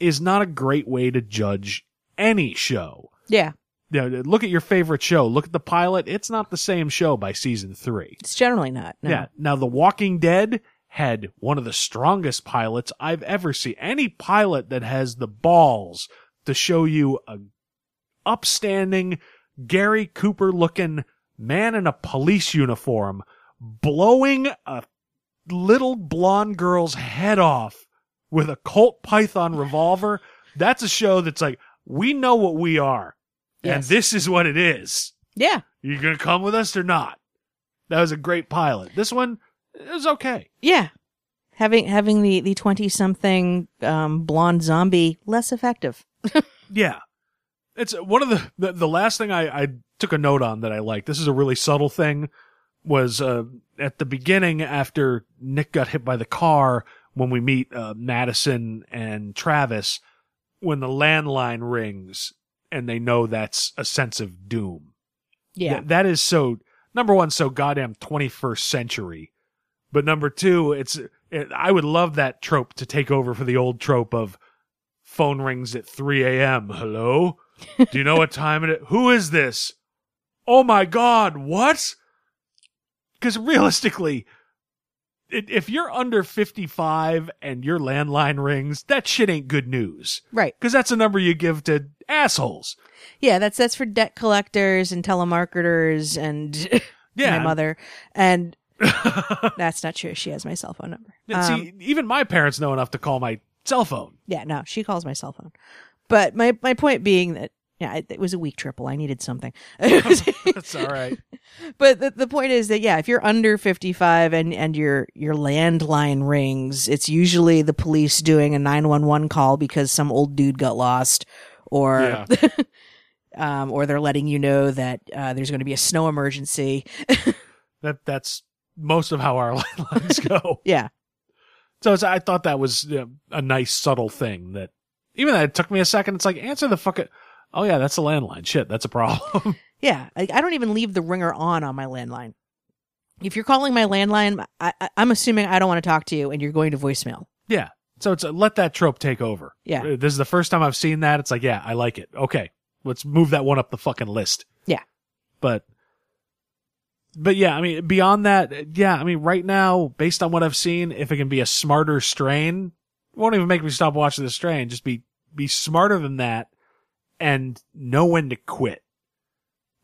is not a great way to judge any show. Yeah. You know, look at your favorite show. Look at the pilot. It's not the same show by season three. It's generally not. No. Yeah. Now, The Walking Dead had one of the strongest pilots I've ever seen. Any pilot that has the balls to show you a upstanding Gary Cooper looking man in a police uniform blowing a little blonde girl's head off with a Colt Python revolver. That's a show that's like, we know what we are. And this is what it is. Yeah. You gonna come with us or not? That was a great pilot. This one was okay. Yeah. Having having the the twenty something um, blonde zombie less effective. Yeah. It's one of the, the, the last thing I, I took a note on that I liked. This is a really subtle thing was, uh, at the beginning after Nick got hit by the car when we meet, uh, Madison and Travis, when the landline rings and they know that's a sense of doom. Yeah. Th- that is so, number one, so goddamn 21st century. But number two, it's, it, I would love that trope to take over for the old trope of phone rings at 3 a.m. Hello? Do you know what time it is? Who is this? Oh my God, what? Because realistically, if you're under 55 and your landline rings, that shit ain't good news. Right. Because that's a number you give to assholes. Yeah, that's that's for debt collectors and telemarketers and Yeah. my mother. And that's not true. She has my cell phone number. And Um, see, even my parents know enough to call my cell phone. yeah, no, she calls my cell phone. But my my point being that yeah, it, it was a week triple. I needed something. That's all right. but the, the point is that yeah, if you're under 55 and and your your landline rings, it's usually the police doing a 911 call because some old dude got lost or Yeah. um or they're letting you know that uh, there's going to be a snow emergency. That that's most of how our landlines go. yeah. So it's, I thought that was uh, a nice subtle thing that even that it took me a second. It's like answer the fucking. Oh yeah, that's a landline. Shit, that's a problem. Yeah, I, I don't even leave the ringer on on my landline. If you're calling my landline, I, I, I'm assuming I don't want to talk to you, and you're going to voicemail. yeah. So it's a, let that trope take over. Yeah. Uh, This is the first time I've seen that. It's like, yeah, I like it. Okay, let's move that one up the fucking list. Yeah. But, but yeah, I mean, beyond that, yeah, I mean, right now, based on what I've seen, if it can be a smarter strain, won't even make me stop watching the strain. Just be, be smarter than that and know when to quit.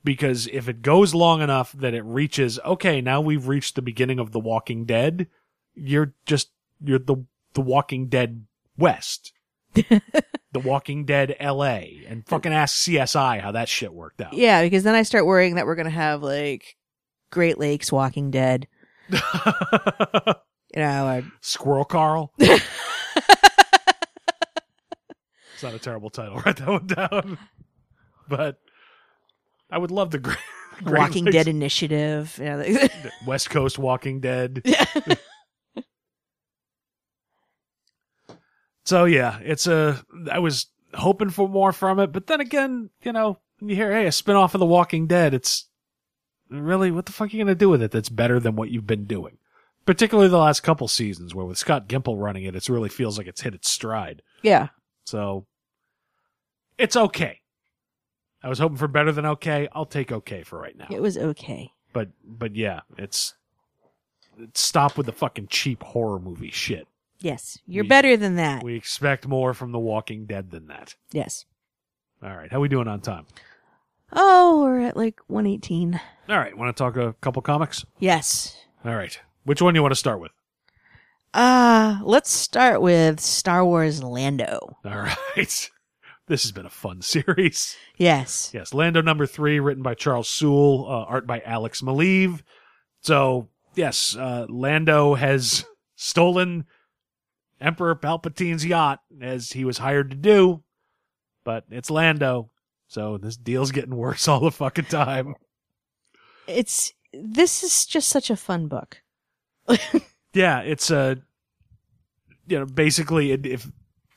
Because if it goes long enough that it reaches, okay, now we've reached the beginning of The Walking Dead, you're just, you're the, the Walking Dead West. the Walking Dead LA. And fucking ask CSI how that shit worked out. Yeah, because then I start worrying that we're going to have like Great Lakes Walking Dead, you know, or Squirrel Carl. it's not a terrible title. Write that one down. But I would love the Great, Walking Lakes- Dead Initiative. You know, West Coast Walking Dead. So yeah, it's a. I was hoping for more from it, but then again, you know, you hear hey a spin off of The Walking Dead, it's really what the fuck are you gonna do with it that's better than what you've been doing? Particularly the last couple seasons, where with Scott Gimple running it, it really feels like it's hit its stride. yeah. So it's okay. I was hoping for better than okay. I'll take okay for right now. It was okay. But but yeah, it's, it's stop with the fucking cheap horror movie shit. Yes, you're We- better than that. We expect more from The Walking Dead than that. yes. All right, how are we doing on time? Oh, we're at like 118. All right, want to talk a couple comics? Yes. All right, which one do you want to start with? Uh, let's start with Star Wars Lando. All right, this has been a fun series. Yes. Yes, Lando number three, written by Charles Soule, uh, art by Alex Maleev. So, yes, uh, Lando has stolen Emperor Palpatine's yacht, as he was hired to do, but it's Lando. So this deal's getting worse all the fucking time. It's this is just such a fun book. Yeah, it's a, you know, basically if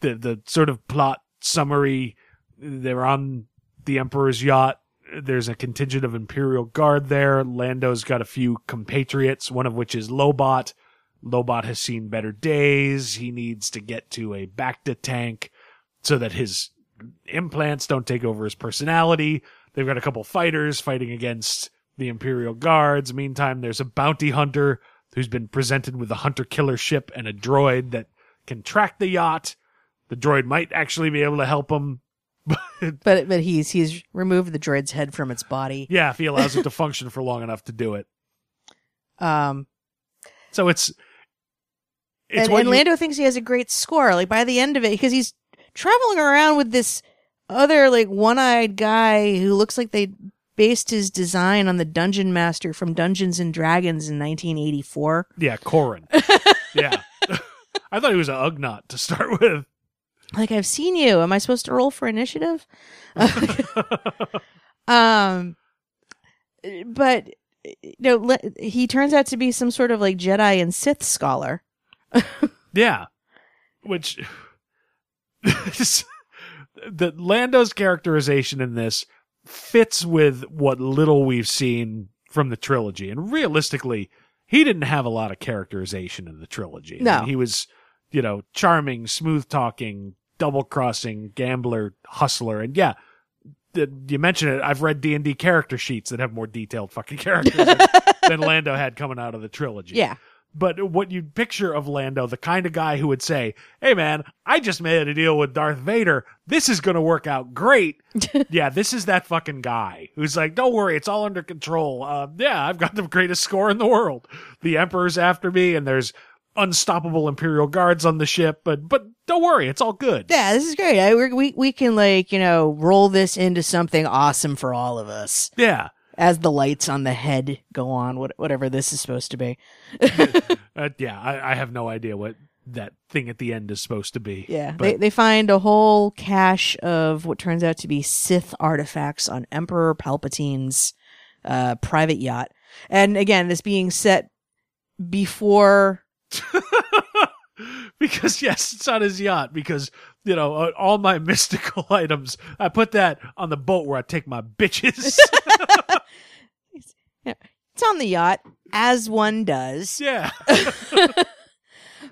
the the sort of plot summary, they're on the Emperor's yacht. There's a contingent of Imperial Guard there. Lando's got a few compatriots, one of which is Lobot, Lobot has seen better days. He needs to get to a Bacta tank so that his implants don't take over his personality. They've got a couple fighters fighting against the Imperial Guards. Meantime, there's a bounty hunter who's been presented with a hunter killer ship and a droid that can track the yacht. The droid might actually be able to help him. But but he's he's removed the droid's head from its body. Yeah, if he allows it to function for long enough to do it. Um, So it's it's and, and you- Lando thinks he has a great score. Like by the end of it, because he's traveling around with this other like one-eyed guy who looks like they based his design on the dungeon master from Dungeons and Dragons in 1984. yeah, Corin. yeah. I thought he was an Ugnaught to start with. Like I've seen you. Am I supposed to roll for initiative? um, but you know, he turns out to be some sort of like Jedi and Sith scholar. Yeah. Which the Lando's characterization in this fits with what little we've seen from the trilogy. And realistically, he didn't have a lot of characterization in the trilogy. I No. mean, he was, you know, charming, smooth talking, double crossing, gambler, hustler. And yeah, the, you mentioned it. I've read D and D character sheets that have more detailed fucking characters than Lando had coming out of the trilogy. Yeah. But what you'd picture of Lando, the kind of guy who would say, Hey man, I just made a deal with Darth Vader. This is going to work out great. yeah, this is that fucking guy who's like, Don't worry, it's all under control. Uh, yeah, I've got the greatest score in the world. The Emperor's after me and there's unstoppable Imperial guards on the ship, but, but don't worry, it's all good. Yeah, this is great. I, we we we can like you know roll this into something awesome for all of us Yeah. As the lights on the head go on. What, whatever this is supposed to be. Uh, yeah, I, I have no idea what that thing at the end is supposed to be. Yeah, But- they they find a whole cache of what turns out to be Sith artifacts on Emperor Palpatine's uh, private yacht, and again, this being set before. because yes, it's on his yacht. Because you know uh, all my mystical items, I put that on the boat where I take my bitches. It's on the yacht, as one does. yeah,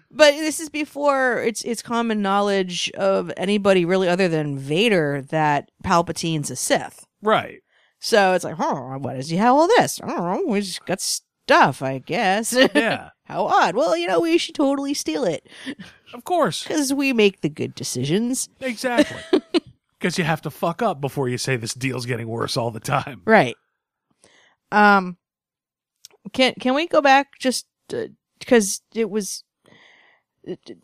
But this is before it's it's common knowledge of anybody really other than Vader that Palpatine's a Sith. right. So it's like, huh, what does he have all this? I don't know. We just got stuff, I guess. Yeah, How odd. Well, you know, we should totally steal it of course, because we make the good decisions. exactly. Because you have to fuck up before you say this deal's getting worse all the time. Right. Um, can can we go back just because it was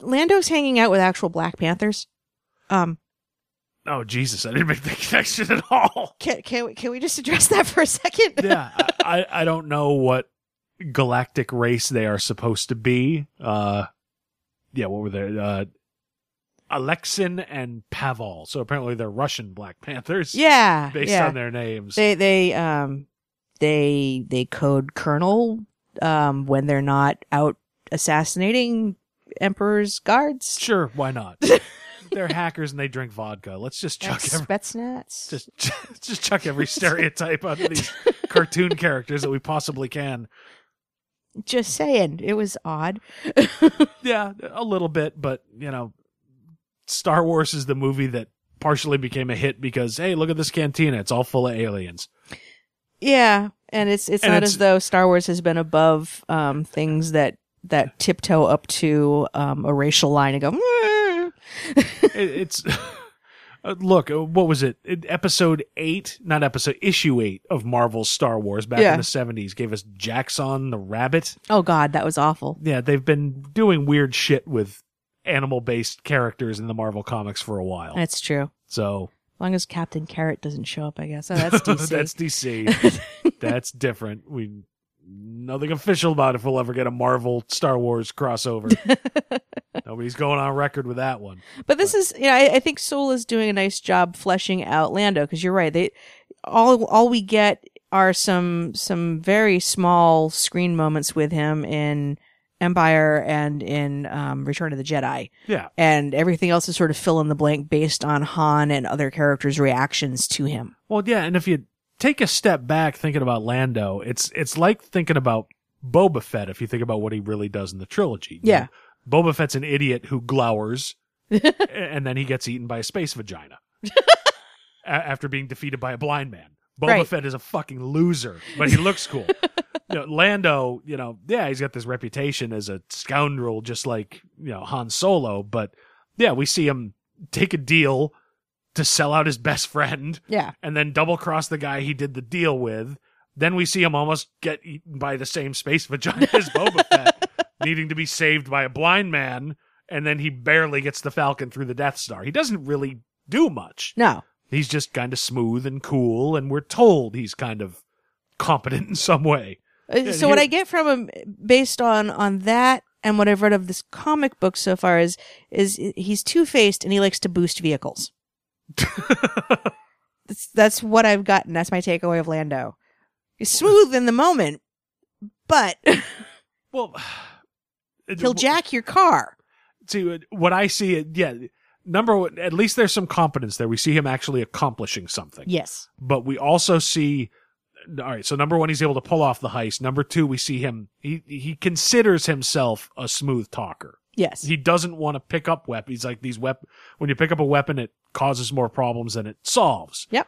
Lando's hanging out with actual Black Panthers? Um, Oh Jesus, I didn't make the connection at all. can can we can we just address that for a second? yeah, I, I I don't know what galactic race they are supposed to be. Uh, yeah, what were they? Uh, Alexin and Pavel. So apparently they're Russian Black Panthers. yeah, based yeah. on their names. They they um they they code kernel um when they're not out assassinating Emperor's guards. sure, why not? they're hackers and they drink vodka. Let's just chuck every, Spetsnaz. just just chuck every stereotype out of these cartoon characters that we possibly can. Just saying, it was odd. Yeah, a little bit, but you know, Star Wars is the movie that partially became a hit because hey, look at this cantina; it's all full of aliens. Yeah, and it's it's And not it's- as though Star Wars has been above um things that that tiptoe up to um a racial line and go. It, it's uh, look, uh, what was it? it? Episode eight, not episode issue eight of Marvel's Star Wars back Yeah. in the seventies gave us Jaxxon the rabbit. Oh God, that was awful. Yeah, they've been doing weird shit with animal based characters in the Marvel comics for a while. That's true. So As long as Captain Carrot doesn't show up, I guess. Oh, that's DC. that's DC. that's different. We nothing official about if we'll ever get a Marvel Star Wars crossover. Nobody's going on record with that one. But this is, you know, I, I think Soule is doing a nice job fleshing out Lando because you're right. They all all we get are some some very small screen moments with him in Empire and in um, Return of the Jedi, Yeah. and everything else is sort of fill in the blank based on Han and other characters' reactions to him. Well, yeah, and if you take a step back thinking about Lando, it's it's like thinking about Boba Fett if you think about what he really does in the trilogy. You Yeah. know, Boba Fett's an idiot who glowers and then he gets eaten by a space vagina a- after being defeated by a blind man. Boba Right. Fett is a fucking loser, but he looks cool. you know, Lando, you know, yeah, he's got this reputation as a scoundrel, just like you know Han Solo. But yeah, we see him take a deal to sell out his best friend, Yeah. and then double cross the guy he did the deal with. Then we see him almost get eaten by the same space vagina as Boba Fett, needing to be saved by a blind man, and then he barely gets the Falcon through the Death Star. He doesn't really do much. No. He's just kind of smooth and cool, and we're told he's kind of competent in some way. Uh, so what I get from him, based on on that and what I've read of this comic book so far, is is he's two faced and he likes to boost vehicles. That's, that's what I've gotten. That's my takeaway of Lando. He's smooth in the moment, but Well, he'll jack your car. see uh, what I see. Uh, yeah, number one, at least there's some competence there. We see him actually accomplishing something. Yes. but we also see all right so number one he's able to pull off the heist number two we see him he he considers himself a smooth talker Yes. he doesn't want to pick up weapons he's like these wep when you pick up a weapon it causes more problems than it solves Yep.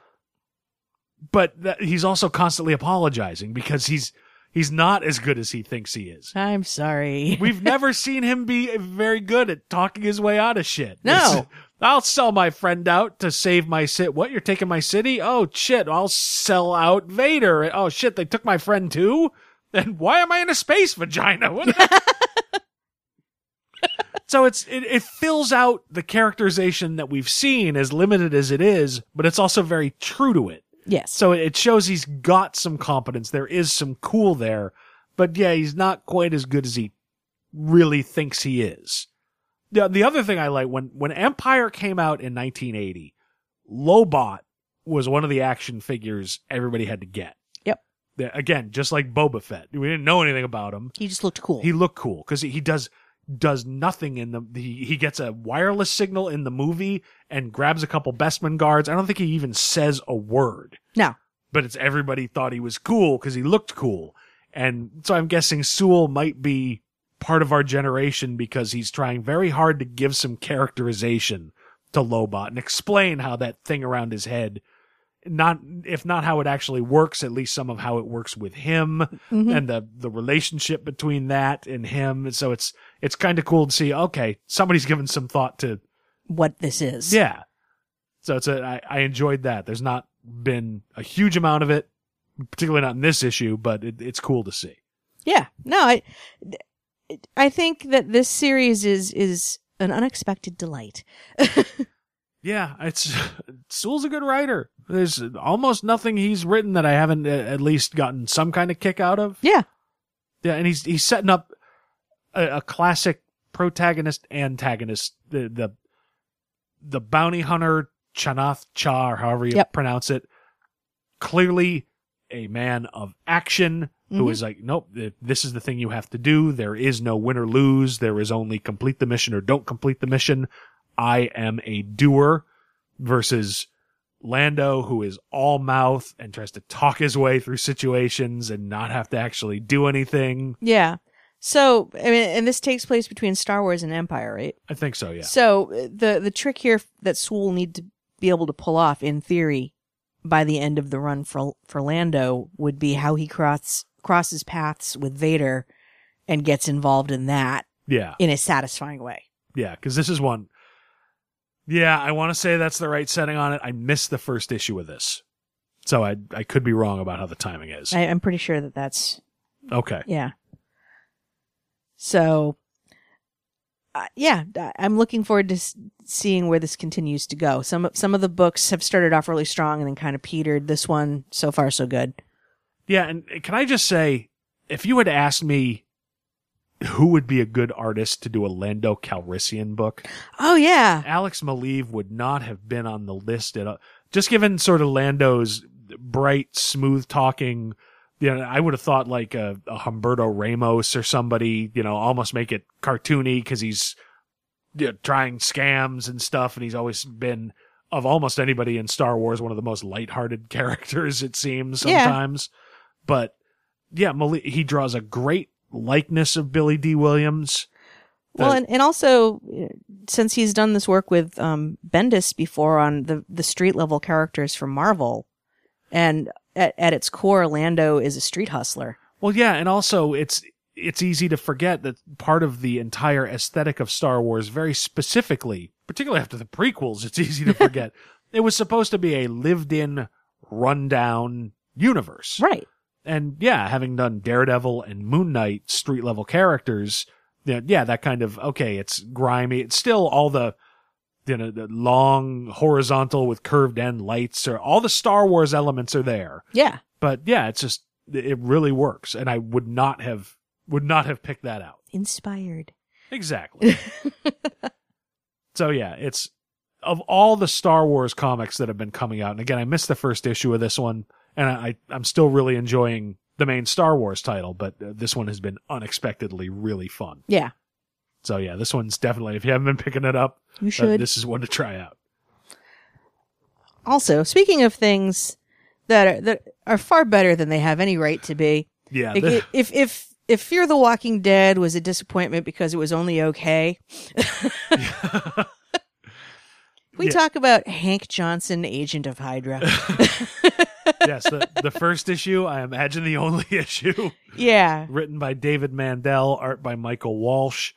but that, he's also constantly apologizing because he's he's not as good as he thinks he is I'm sorry. We've never seen him be very good at talking his way out of shit. No. It's- I'll sell my friend out to save my city. What? You're taking my city? Oh shit! I'll sell out Vader. Oh shit! They took my friend too. Then why am I in a space vagina? What? so it's it, it fills out the characterization that we've seen, as limited as it is, but it's also very true to it. yes. So it shows he's got some competence. There is some cool there, but yeah, he's not quite as good as he really thinks he is. The, the other thing I like when when Empire came out in 1980, Lobot was one of the action figures everybody had to get. Yep. Again, just like Boba Fett, we didn't know anything about him. he just looked cool. He looked cool because he does does nothing in the he, he gets a wireless signal in the movie and grabs a couple Bespin guards. I don't think he even says a word no. but it's everybody thought he was cool because he looked cool. And so I'm guessing Soule might be part of our generation because he's trying very hard to give some characterization to Lobot and explain how that thing around his head, not, if not how it actually works, at least some of how it works with him Mhm. and the, the relationship between that and him. And so it's, it's kind of cool to see, okay, somebody's given some thought to what this is. yeah. So it's a I, I enjoyed that. There's not been a huge amount of it, particularly not in this issue, but it, it's cool to see. Yeah. No, I I think that this series is is an unexpected delight. Yeah, it's Soule's a good writer. There's almost nothing he's written that I haven't uh, at least gotten some kind of kick out of. Yeah. Yeah, and he's he's setting up a, a classic protagonist antagonist. The the the bounty hunter Chanath Cha, or however you Yep. pronounce it, clearly a man of action who Mhm. is like, nope, this is the thing you have to do. There is no win or lose. There is only complete the mission or don't complete the mission. I am a doer versus Lando, who is all mouth and tries to talk his way through situations and not have to actually do anything. Yeah. So, I mean, and this takes place between Star Wars and Empire, right? I think so, yeah. So the the trick here that Soule need to be able to pull off, in theory, by the end of the run for for Lando, would be how he cross crosses paths with Vader, and gets involved in that Yeah, in a satisfying way. yeah, because this is one. Yeah, I want to say that's the right setting on it. I missed the first issue of this, so I I could be wrong about how the timing is. I, I'm pretty sure that that's okay, yeah. So, uh, yeah, I'm looking forward to s- seeing where this continues to go. Some of- some of the books have started off really strong and then kind of petered. This one, so far, so good. yeah, and can I just say, if you had asked me who would be a good artist to do a Lando Calrissian book, Oh yeah, Alex Maleev would not have been on the list at all. Just given sort of Lando's bright, smooth talking, you know, I would have thought like a, a Humberto Ramos or somebody, you know, almost make it cartoony because he's you know, trying scams and stuff, and he's always been of almost anybody in Star Wars one of the most lighthearted characters. It seems Yeah. sometimes, but yeah, Malik, he draws a great likeness of Billy Dee Williams. Well, and, and also since he's done this work with um, Bendis before on the the street level characters from Marvel, and at, at its core, Lando is a street hustler. Well, yeah, and also it's it's easy to forget that part of the entire aesthetic of Star Wars, very specifically, particularly after the prequels, it's easy to forget. it was supposed to be a lived-in, rundown universe, Right. And yeah, having done Daredevil and Moon Knight street level characters, yeah, yeah, that kind of okay, it's grimy. It's still all the you know the long horizontal with curved end lights, or all the Star Wars elements are there Yeah. but yeah, it's just it really works, and I would not have would not have picked that out Inspired. exactly. so yeah, it's of all the Star Wars comics that have been coming out, and again, I missed the first issue of this one, and I I'm still really enjoying the main Star Wars title, but uh, this one has been unexpectedly really fun. Yeah. So yeah, this one's definitely if you haven't been picking it up, You uh, should. this is one to try out. also, speaking of things that are, that are far better than they have any right to be, Yeah, like, the- if if if Fear the Walking Dead was a disappointment because it was only okay, we Yeah. talk about Hank Johnson, Agent of Hydra. yes, the the first issue, I imagine the only issue. yeah. written by David Mandel, art by Michael Walsh.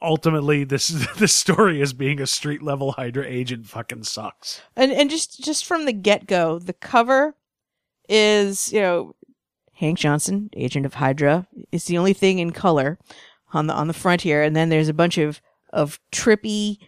Ultimately, this this story as being a street level Hydra agent fucking sucks. and and just just from the get go, the cover is you know Hank Johnson, Agent of Hydra, is the only thing in color on the on the front here, and then there's a bunch of of trippy,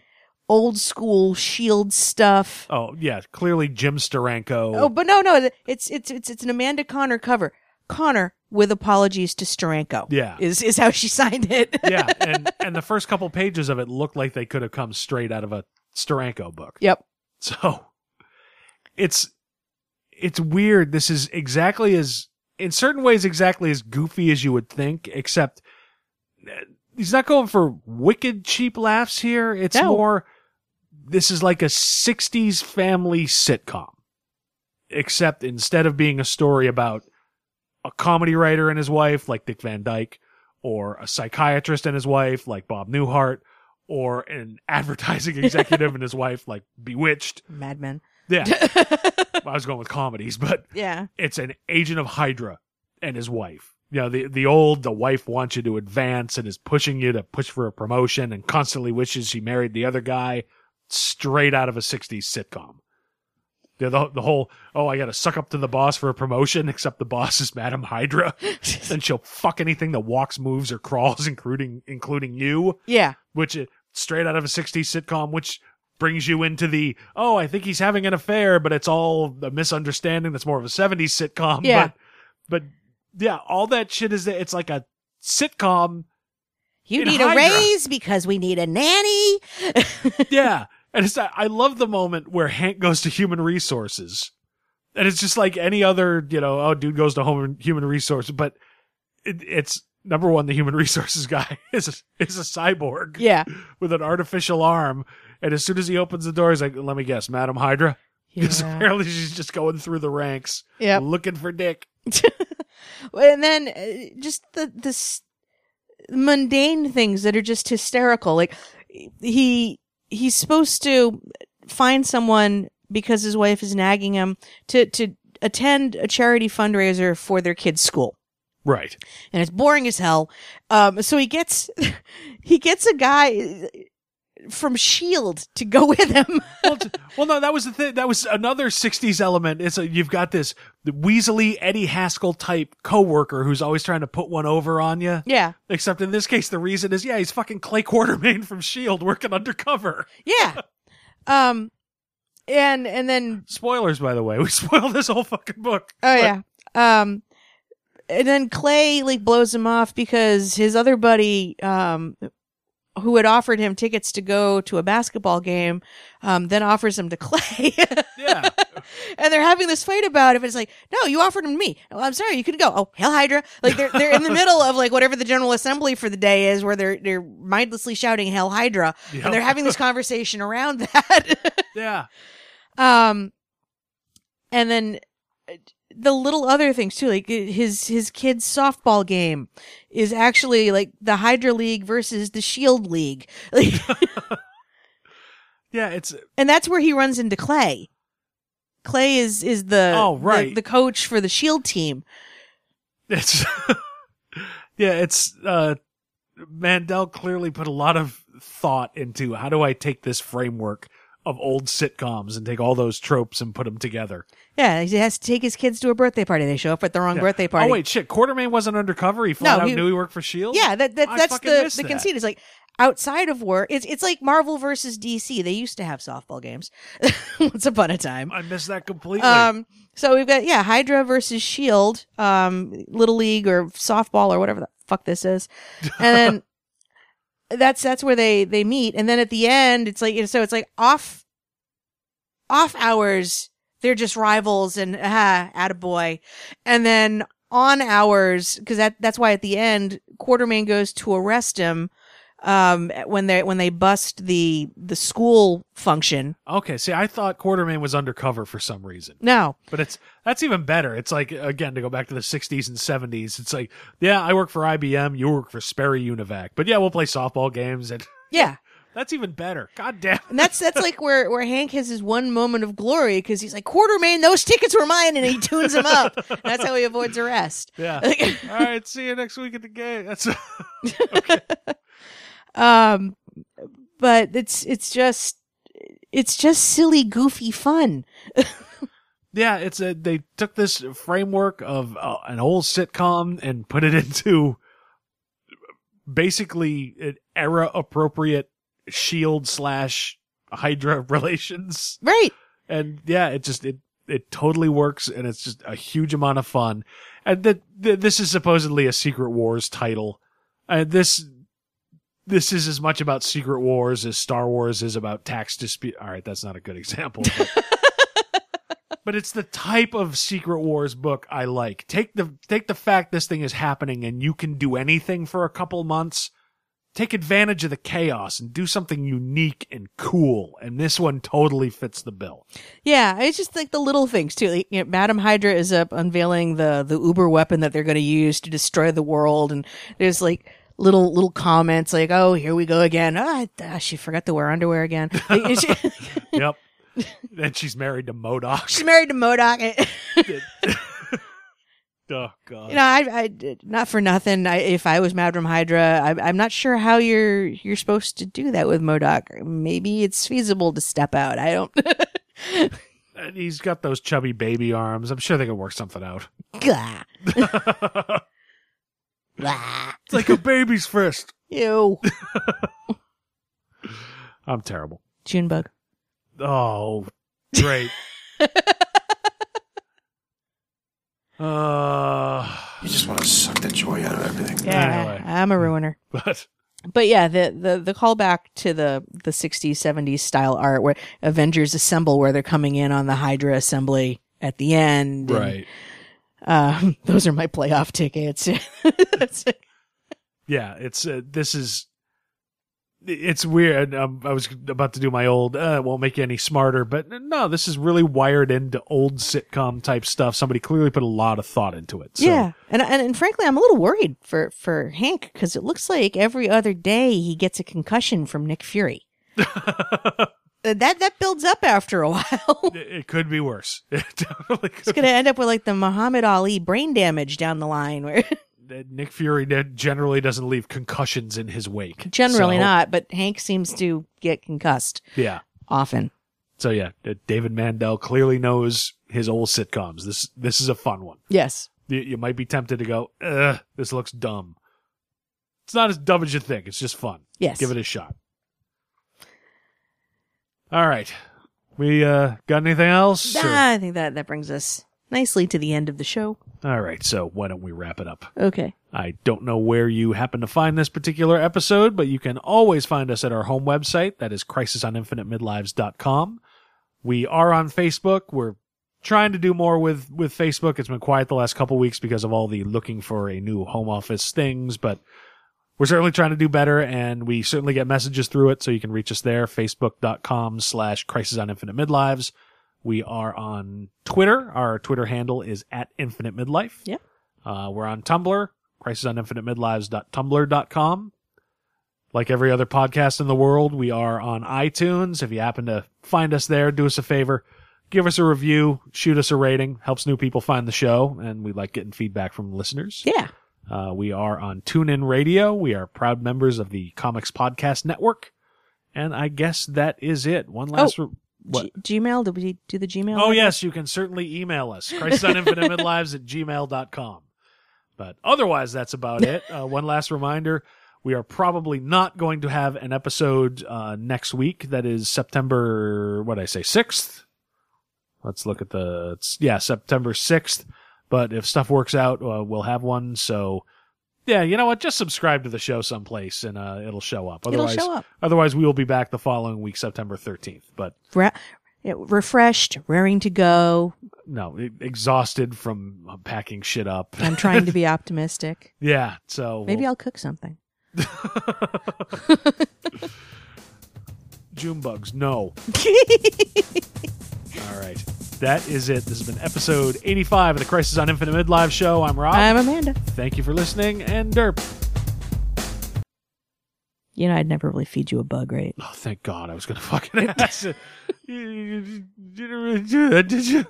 old school Shield stuff. Oh yeah, clearly Jim Steranko. Oh, but no, no, it's it's it's it's an Amanda Conner cover. Conner with apologies to Steranko. Yeah. is is how she signed it. yeah, and and the first couple pages of it looked like they could have come straight out of a Steranko book. yep. So it's it's weird. This is exactly as in certain ways exactly as goofy as you would think, except uh, he's not going for wicked cheap laughs here. It's No. more this is like a 60s family sitcom. Except instead of being a story about a comedy writer and his wife like Dick Van Dyke or a psychiatrist and his wife like Bob Newhart or an advertising executive and his wife like Bewitched Mad Men. yeah. I was going with comedies, but Yeah. it's an agent of Hydra and his wife. You know, the the old the wife wants you to advance and is pushing you to push for a promotion and constantly wishes she married the other guy straight out of a 60s sitcom. Yeah, the, the whole, oh, I got to suck up to the boss for a promotion, except the boss is Madam Hydra. and she'll fuck anything that walks, moves, or crawls, including including you Yeah. which is straight out of a 60s sitcom, which brings you into the, oh, I think he's having an affair, but it's all a misunderstanding. That's more of a 70s sitcom. Yeah. But, but yeah, all that shit is, it's like a sitcom. You need Hydra. a raise because we need a nanny. Yeah. And it's, I love the moment where Hank goes to human resources. And it's just like any other, you know, oh, dude goes to home human resources, but it, it's number one, the human resources guy is a, is a cyborg. yeah. with an artificial arm. And as soon as he opens the door, he's like, let me guess, Madam Hydra? Because Yeah. apparently she's just going through the ranks Yep. looking for Dick. and then uh, just the the s- mundane things that are just hysterical like he he's supposed to find someone because his wife is nagging him to to attend a charity fundraiser for their kids school Right. and it's boring as hell um so he gets he gets a guy from shield to go with him Well, t- well, no, that was the thing. That was another 60s element. It's a, you've got this the Weasley Eddie Haskell type coworker who's always trying to put one over on you. yeah Except in this case, the reason is, yeah, he's fucking Clay Quartermain from S.H.I.E.L.D. Working undercover. yeah um and and then Spoilers, by the way. We spoiled this whole fucking book. Oh yeah. Um, and then Clay like blows him off because his other buddy, um, who had offered him tickets to go to a basketball game, um, then offers him to Clay. Yeah. and they're having this fight about it. It's like, no, you offered him to me. Oh, I'm sorry, you couldn't go. Oh, hell Hydra. Like they're, they're in the middle of like whatever the General Assembly for the day is where they're, they're mindlessly shouting hell Hydra. Yep. And they're having this conversation around that. yeah. Um, and then the little other things too, like his his kid's softball game is actually like the Hydra League versus the Shield League, like, Yeah, it's and that's where he runs into Clay. Clay is is the Oh, the- right. the, coach for the Shield team. it's yeah, it's uh Mandel clearly put a lot of thought into how do I take this framework of old sitcoms and take all those tropes and put them together. Yeah, he has to take his kids to a birthday party. They show up at the wrong birthday party. Oh wait, shit! Quartermain wasn't undercover. He flat No, out he- knew he worked for Shield. Yeah, that, that that's the the that. conceit. Is like outside of war, it's it's like Marvel versus DC. They used to have softball games once upon a time. I missed that completely. Um, so we've got yeah, Hydra versus Shield, um, Little League or softball or whatever the fuck this is, and then that's that's where they they meet, and then at the end, it's like so it's like off off hours. They're just rivals and ah, attaboy. And then on hours, because that that's why at the end, Quartermain goes to arrest him um when they when they bust the the school function. okay, see, I thought Quartermain was undercover for some reason. No, But it's that's even better. It's like again to go back to the '60s and '70s. It's like, yeah, I work for IBM, you work for Sperry Univac, but yeah, we'll play softball games, and yeah. that's even better. God damn. And that's that's like where where Hank has his one moment of glory because he's like Quartermain, those tickets were mine, and he tunes them up. And that's how he avoids arrest. Yeah. All right. See you next week at the game. That's um, but it's it's just it's just silly, goofy fun. yeah. It's a they took this framework of uh, an old sitcom and put it into basically an era appropriate Shield slash Hydra relations. Right. and yeah, it just it it totally works, and it's just a huge amount of fun. And that th- this is supposedly a Secret Wars title. And this this is as much about Secret Wars as Star Wars is about tax dispute. All right, that's not a good example. But, but it's the type of Secret Wars book I like. Take the take the fact this thing is happening and you can do anything for a couple months take advantage of the chaos and do something unique and cool. And this one totally fits the bill. Yeah, it's just like the little things too. Like, you know, Madam Hydra is up unveiling the the Uber weapon that they're going to use to destroy the world, and there's like little little comments like, "Oh, here we go again." Ah, ah, she forgot to wear underwear again. Yep. and she's married to MODOK. she's married to MODOK. Oh God. you know, I, I not for nothing. I, if I was Madam Hydra, I, I'm not sure how you're you're supposed to do that with MODOK. Maybe it's feasible to step out. I don't. and he's got those chubby baby arms. I'm sure they could work something out. Gah. It's like a baby's fist. Ew. I'm terrible. Junebug. Oh, great. uh, You just want to suck the joy out of everything. Yeah, Anyway. I'm a ruiner. but But yeah, the the the callback to the the 60s 70s style art where Avengers assemble where they're coming in on the Hydra assembly at the end. and, right. Um, those are my playoff tickets. Yeah, it's uh, this is it's weird. Um, I was about to do my old. Uh, it won't make you any smarter, but no, this is really wired into old sitcom type stuff. Somebody clearly put a lot of thought into it. So. Yeah, and, and and frankly, I'm a little worried for for Hank because it looks like every other day he gets a concussion from Nick Fury. Uh, that that builds up after a while. It could be worse. It definitely It's gonna end up with like the Muhammad Ali brain damage down the line, where Nick Fury generally doesn't leave concussions in his wake. generally So, not, but Hank seems to get concussed Yeah. often. So yeah, David Mandel clearly knows his old sitcoms. This this is a fun one. Yes. You, you might be tempted to go, Ugh, this looks dumb. It's not as dumb as you think. It's just fun. Yes. Give it a shot. All right. We uh got anything else? or- Ah, I think that that brings us nicely to the end of the show. All right. So why don't we wrap it up? Okay. I don't know where you happen to find this particular episode, but you can always find us at our home website. That is crisisoninfinitemidlives.com. We are on Facebook. We're trying to do more with, with Facebook. It's been quiet the last couple weeks because of all the looking for a new home office things, but we're certainly trying to do better and we certainly get messages through it. So you can reach us there, facebook.com slash crisis on infinite midlives. We are on Twitter. Our Twitter handle is at Infinite Midlife. Yep. Uh, we're on Tumblr, crisisoninfinitemidlives.tumblr.com. Like every other podcast in the world, we are on iTunes. If you happen to find us there, do us a favor. Give us a review, shoot us a rating, helps new people find the show, and we like getting feedback from listeners. Yeah. Uh, we are on TuneIn Radio. We are proud members of the Comics Podcast Network. And I guess that is it. One last. re- what? G- Gmail? Did we do the Gmail? Oh, yes, you can certainly email us. CrisisOnInfiniteMidlives at gmail.com. But otherwise, that's about it. Uh, one last reminder. We are probably not going to have an episode uh, next week. That is September, what I say, 6th? Let's look at the, yeah, September 6th. But if stuff works out, uh, we'll have one. So, yeah, you know what? Just subscribe to the show someplace and uh, it'll show up. It'll Otherwise, show up. otherwise we will be back the following week, September 13th. But it- refreshed, raring to go. no, exhausted from uh, packing shit up. I'm trying to be optimistic. yeah, so Maybe we'll- I'll cook something. June bugs. No. All right, that is it. This has been episode 85 of the Crisis on Infinite Midlife show. I'm Rob. I'm Amanda. Thank you for listening, and Derp. You know, I'd never really feed you a bug, right? Oh, thank God, I was gonna fucking ask. it. you, you didn't really do that, did you?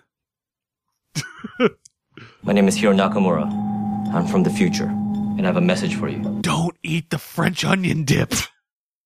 My name is Hiro Nakamura. I'm from the future, and I have a message for you. Don't eat the French onion dip.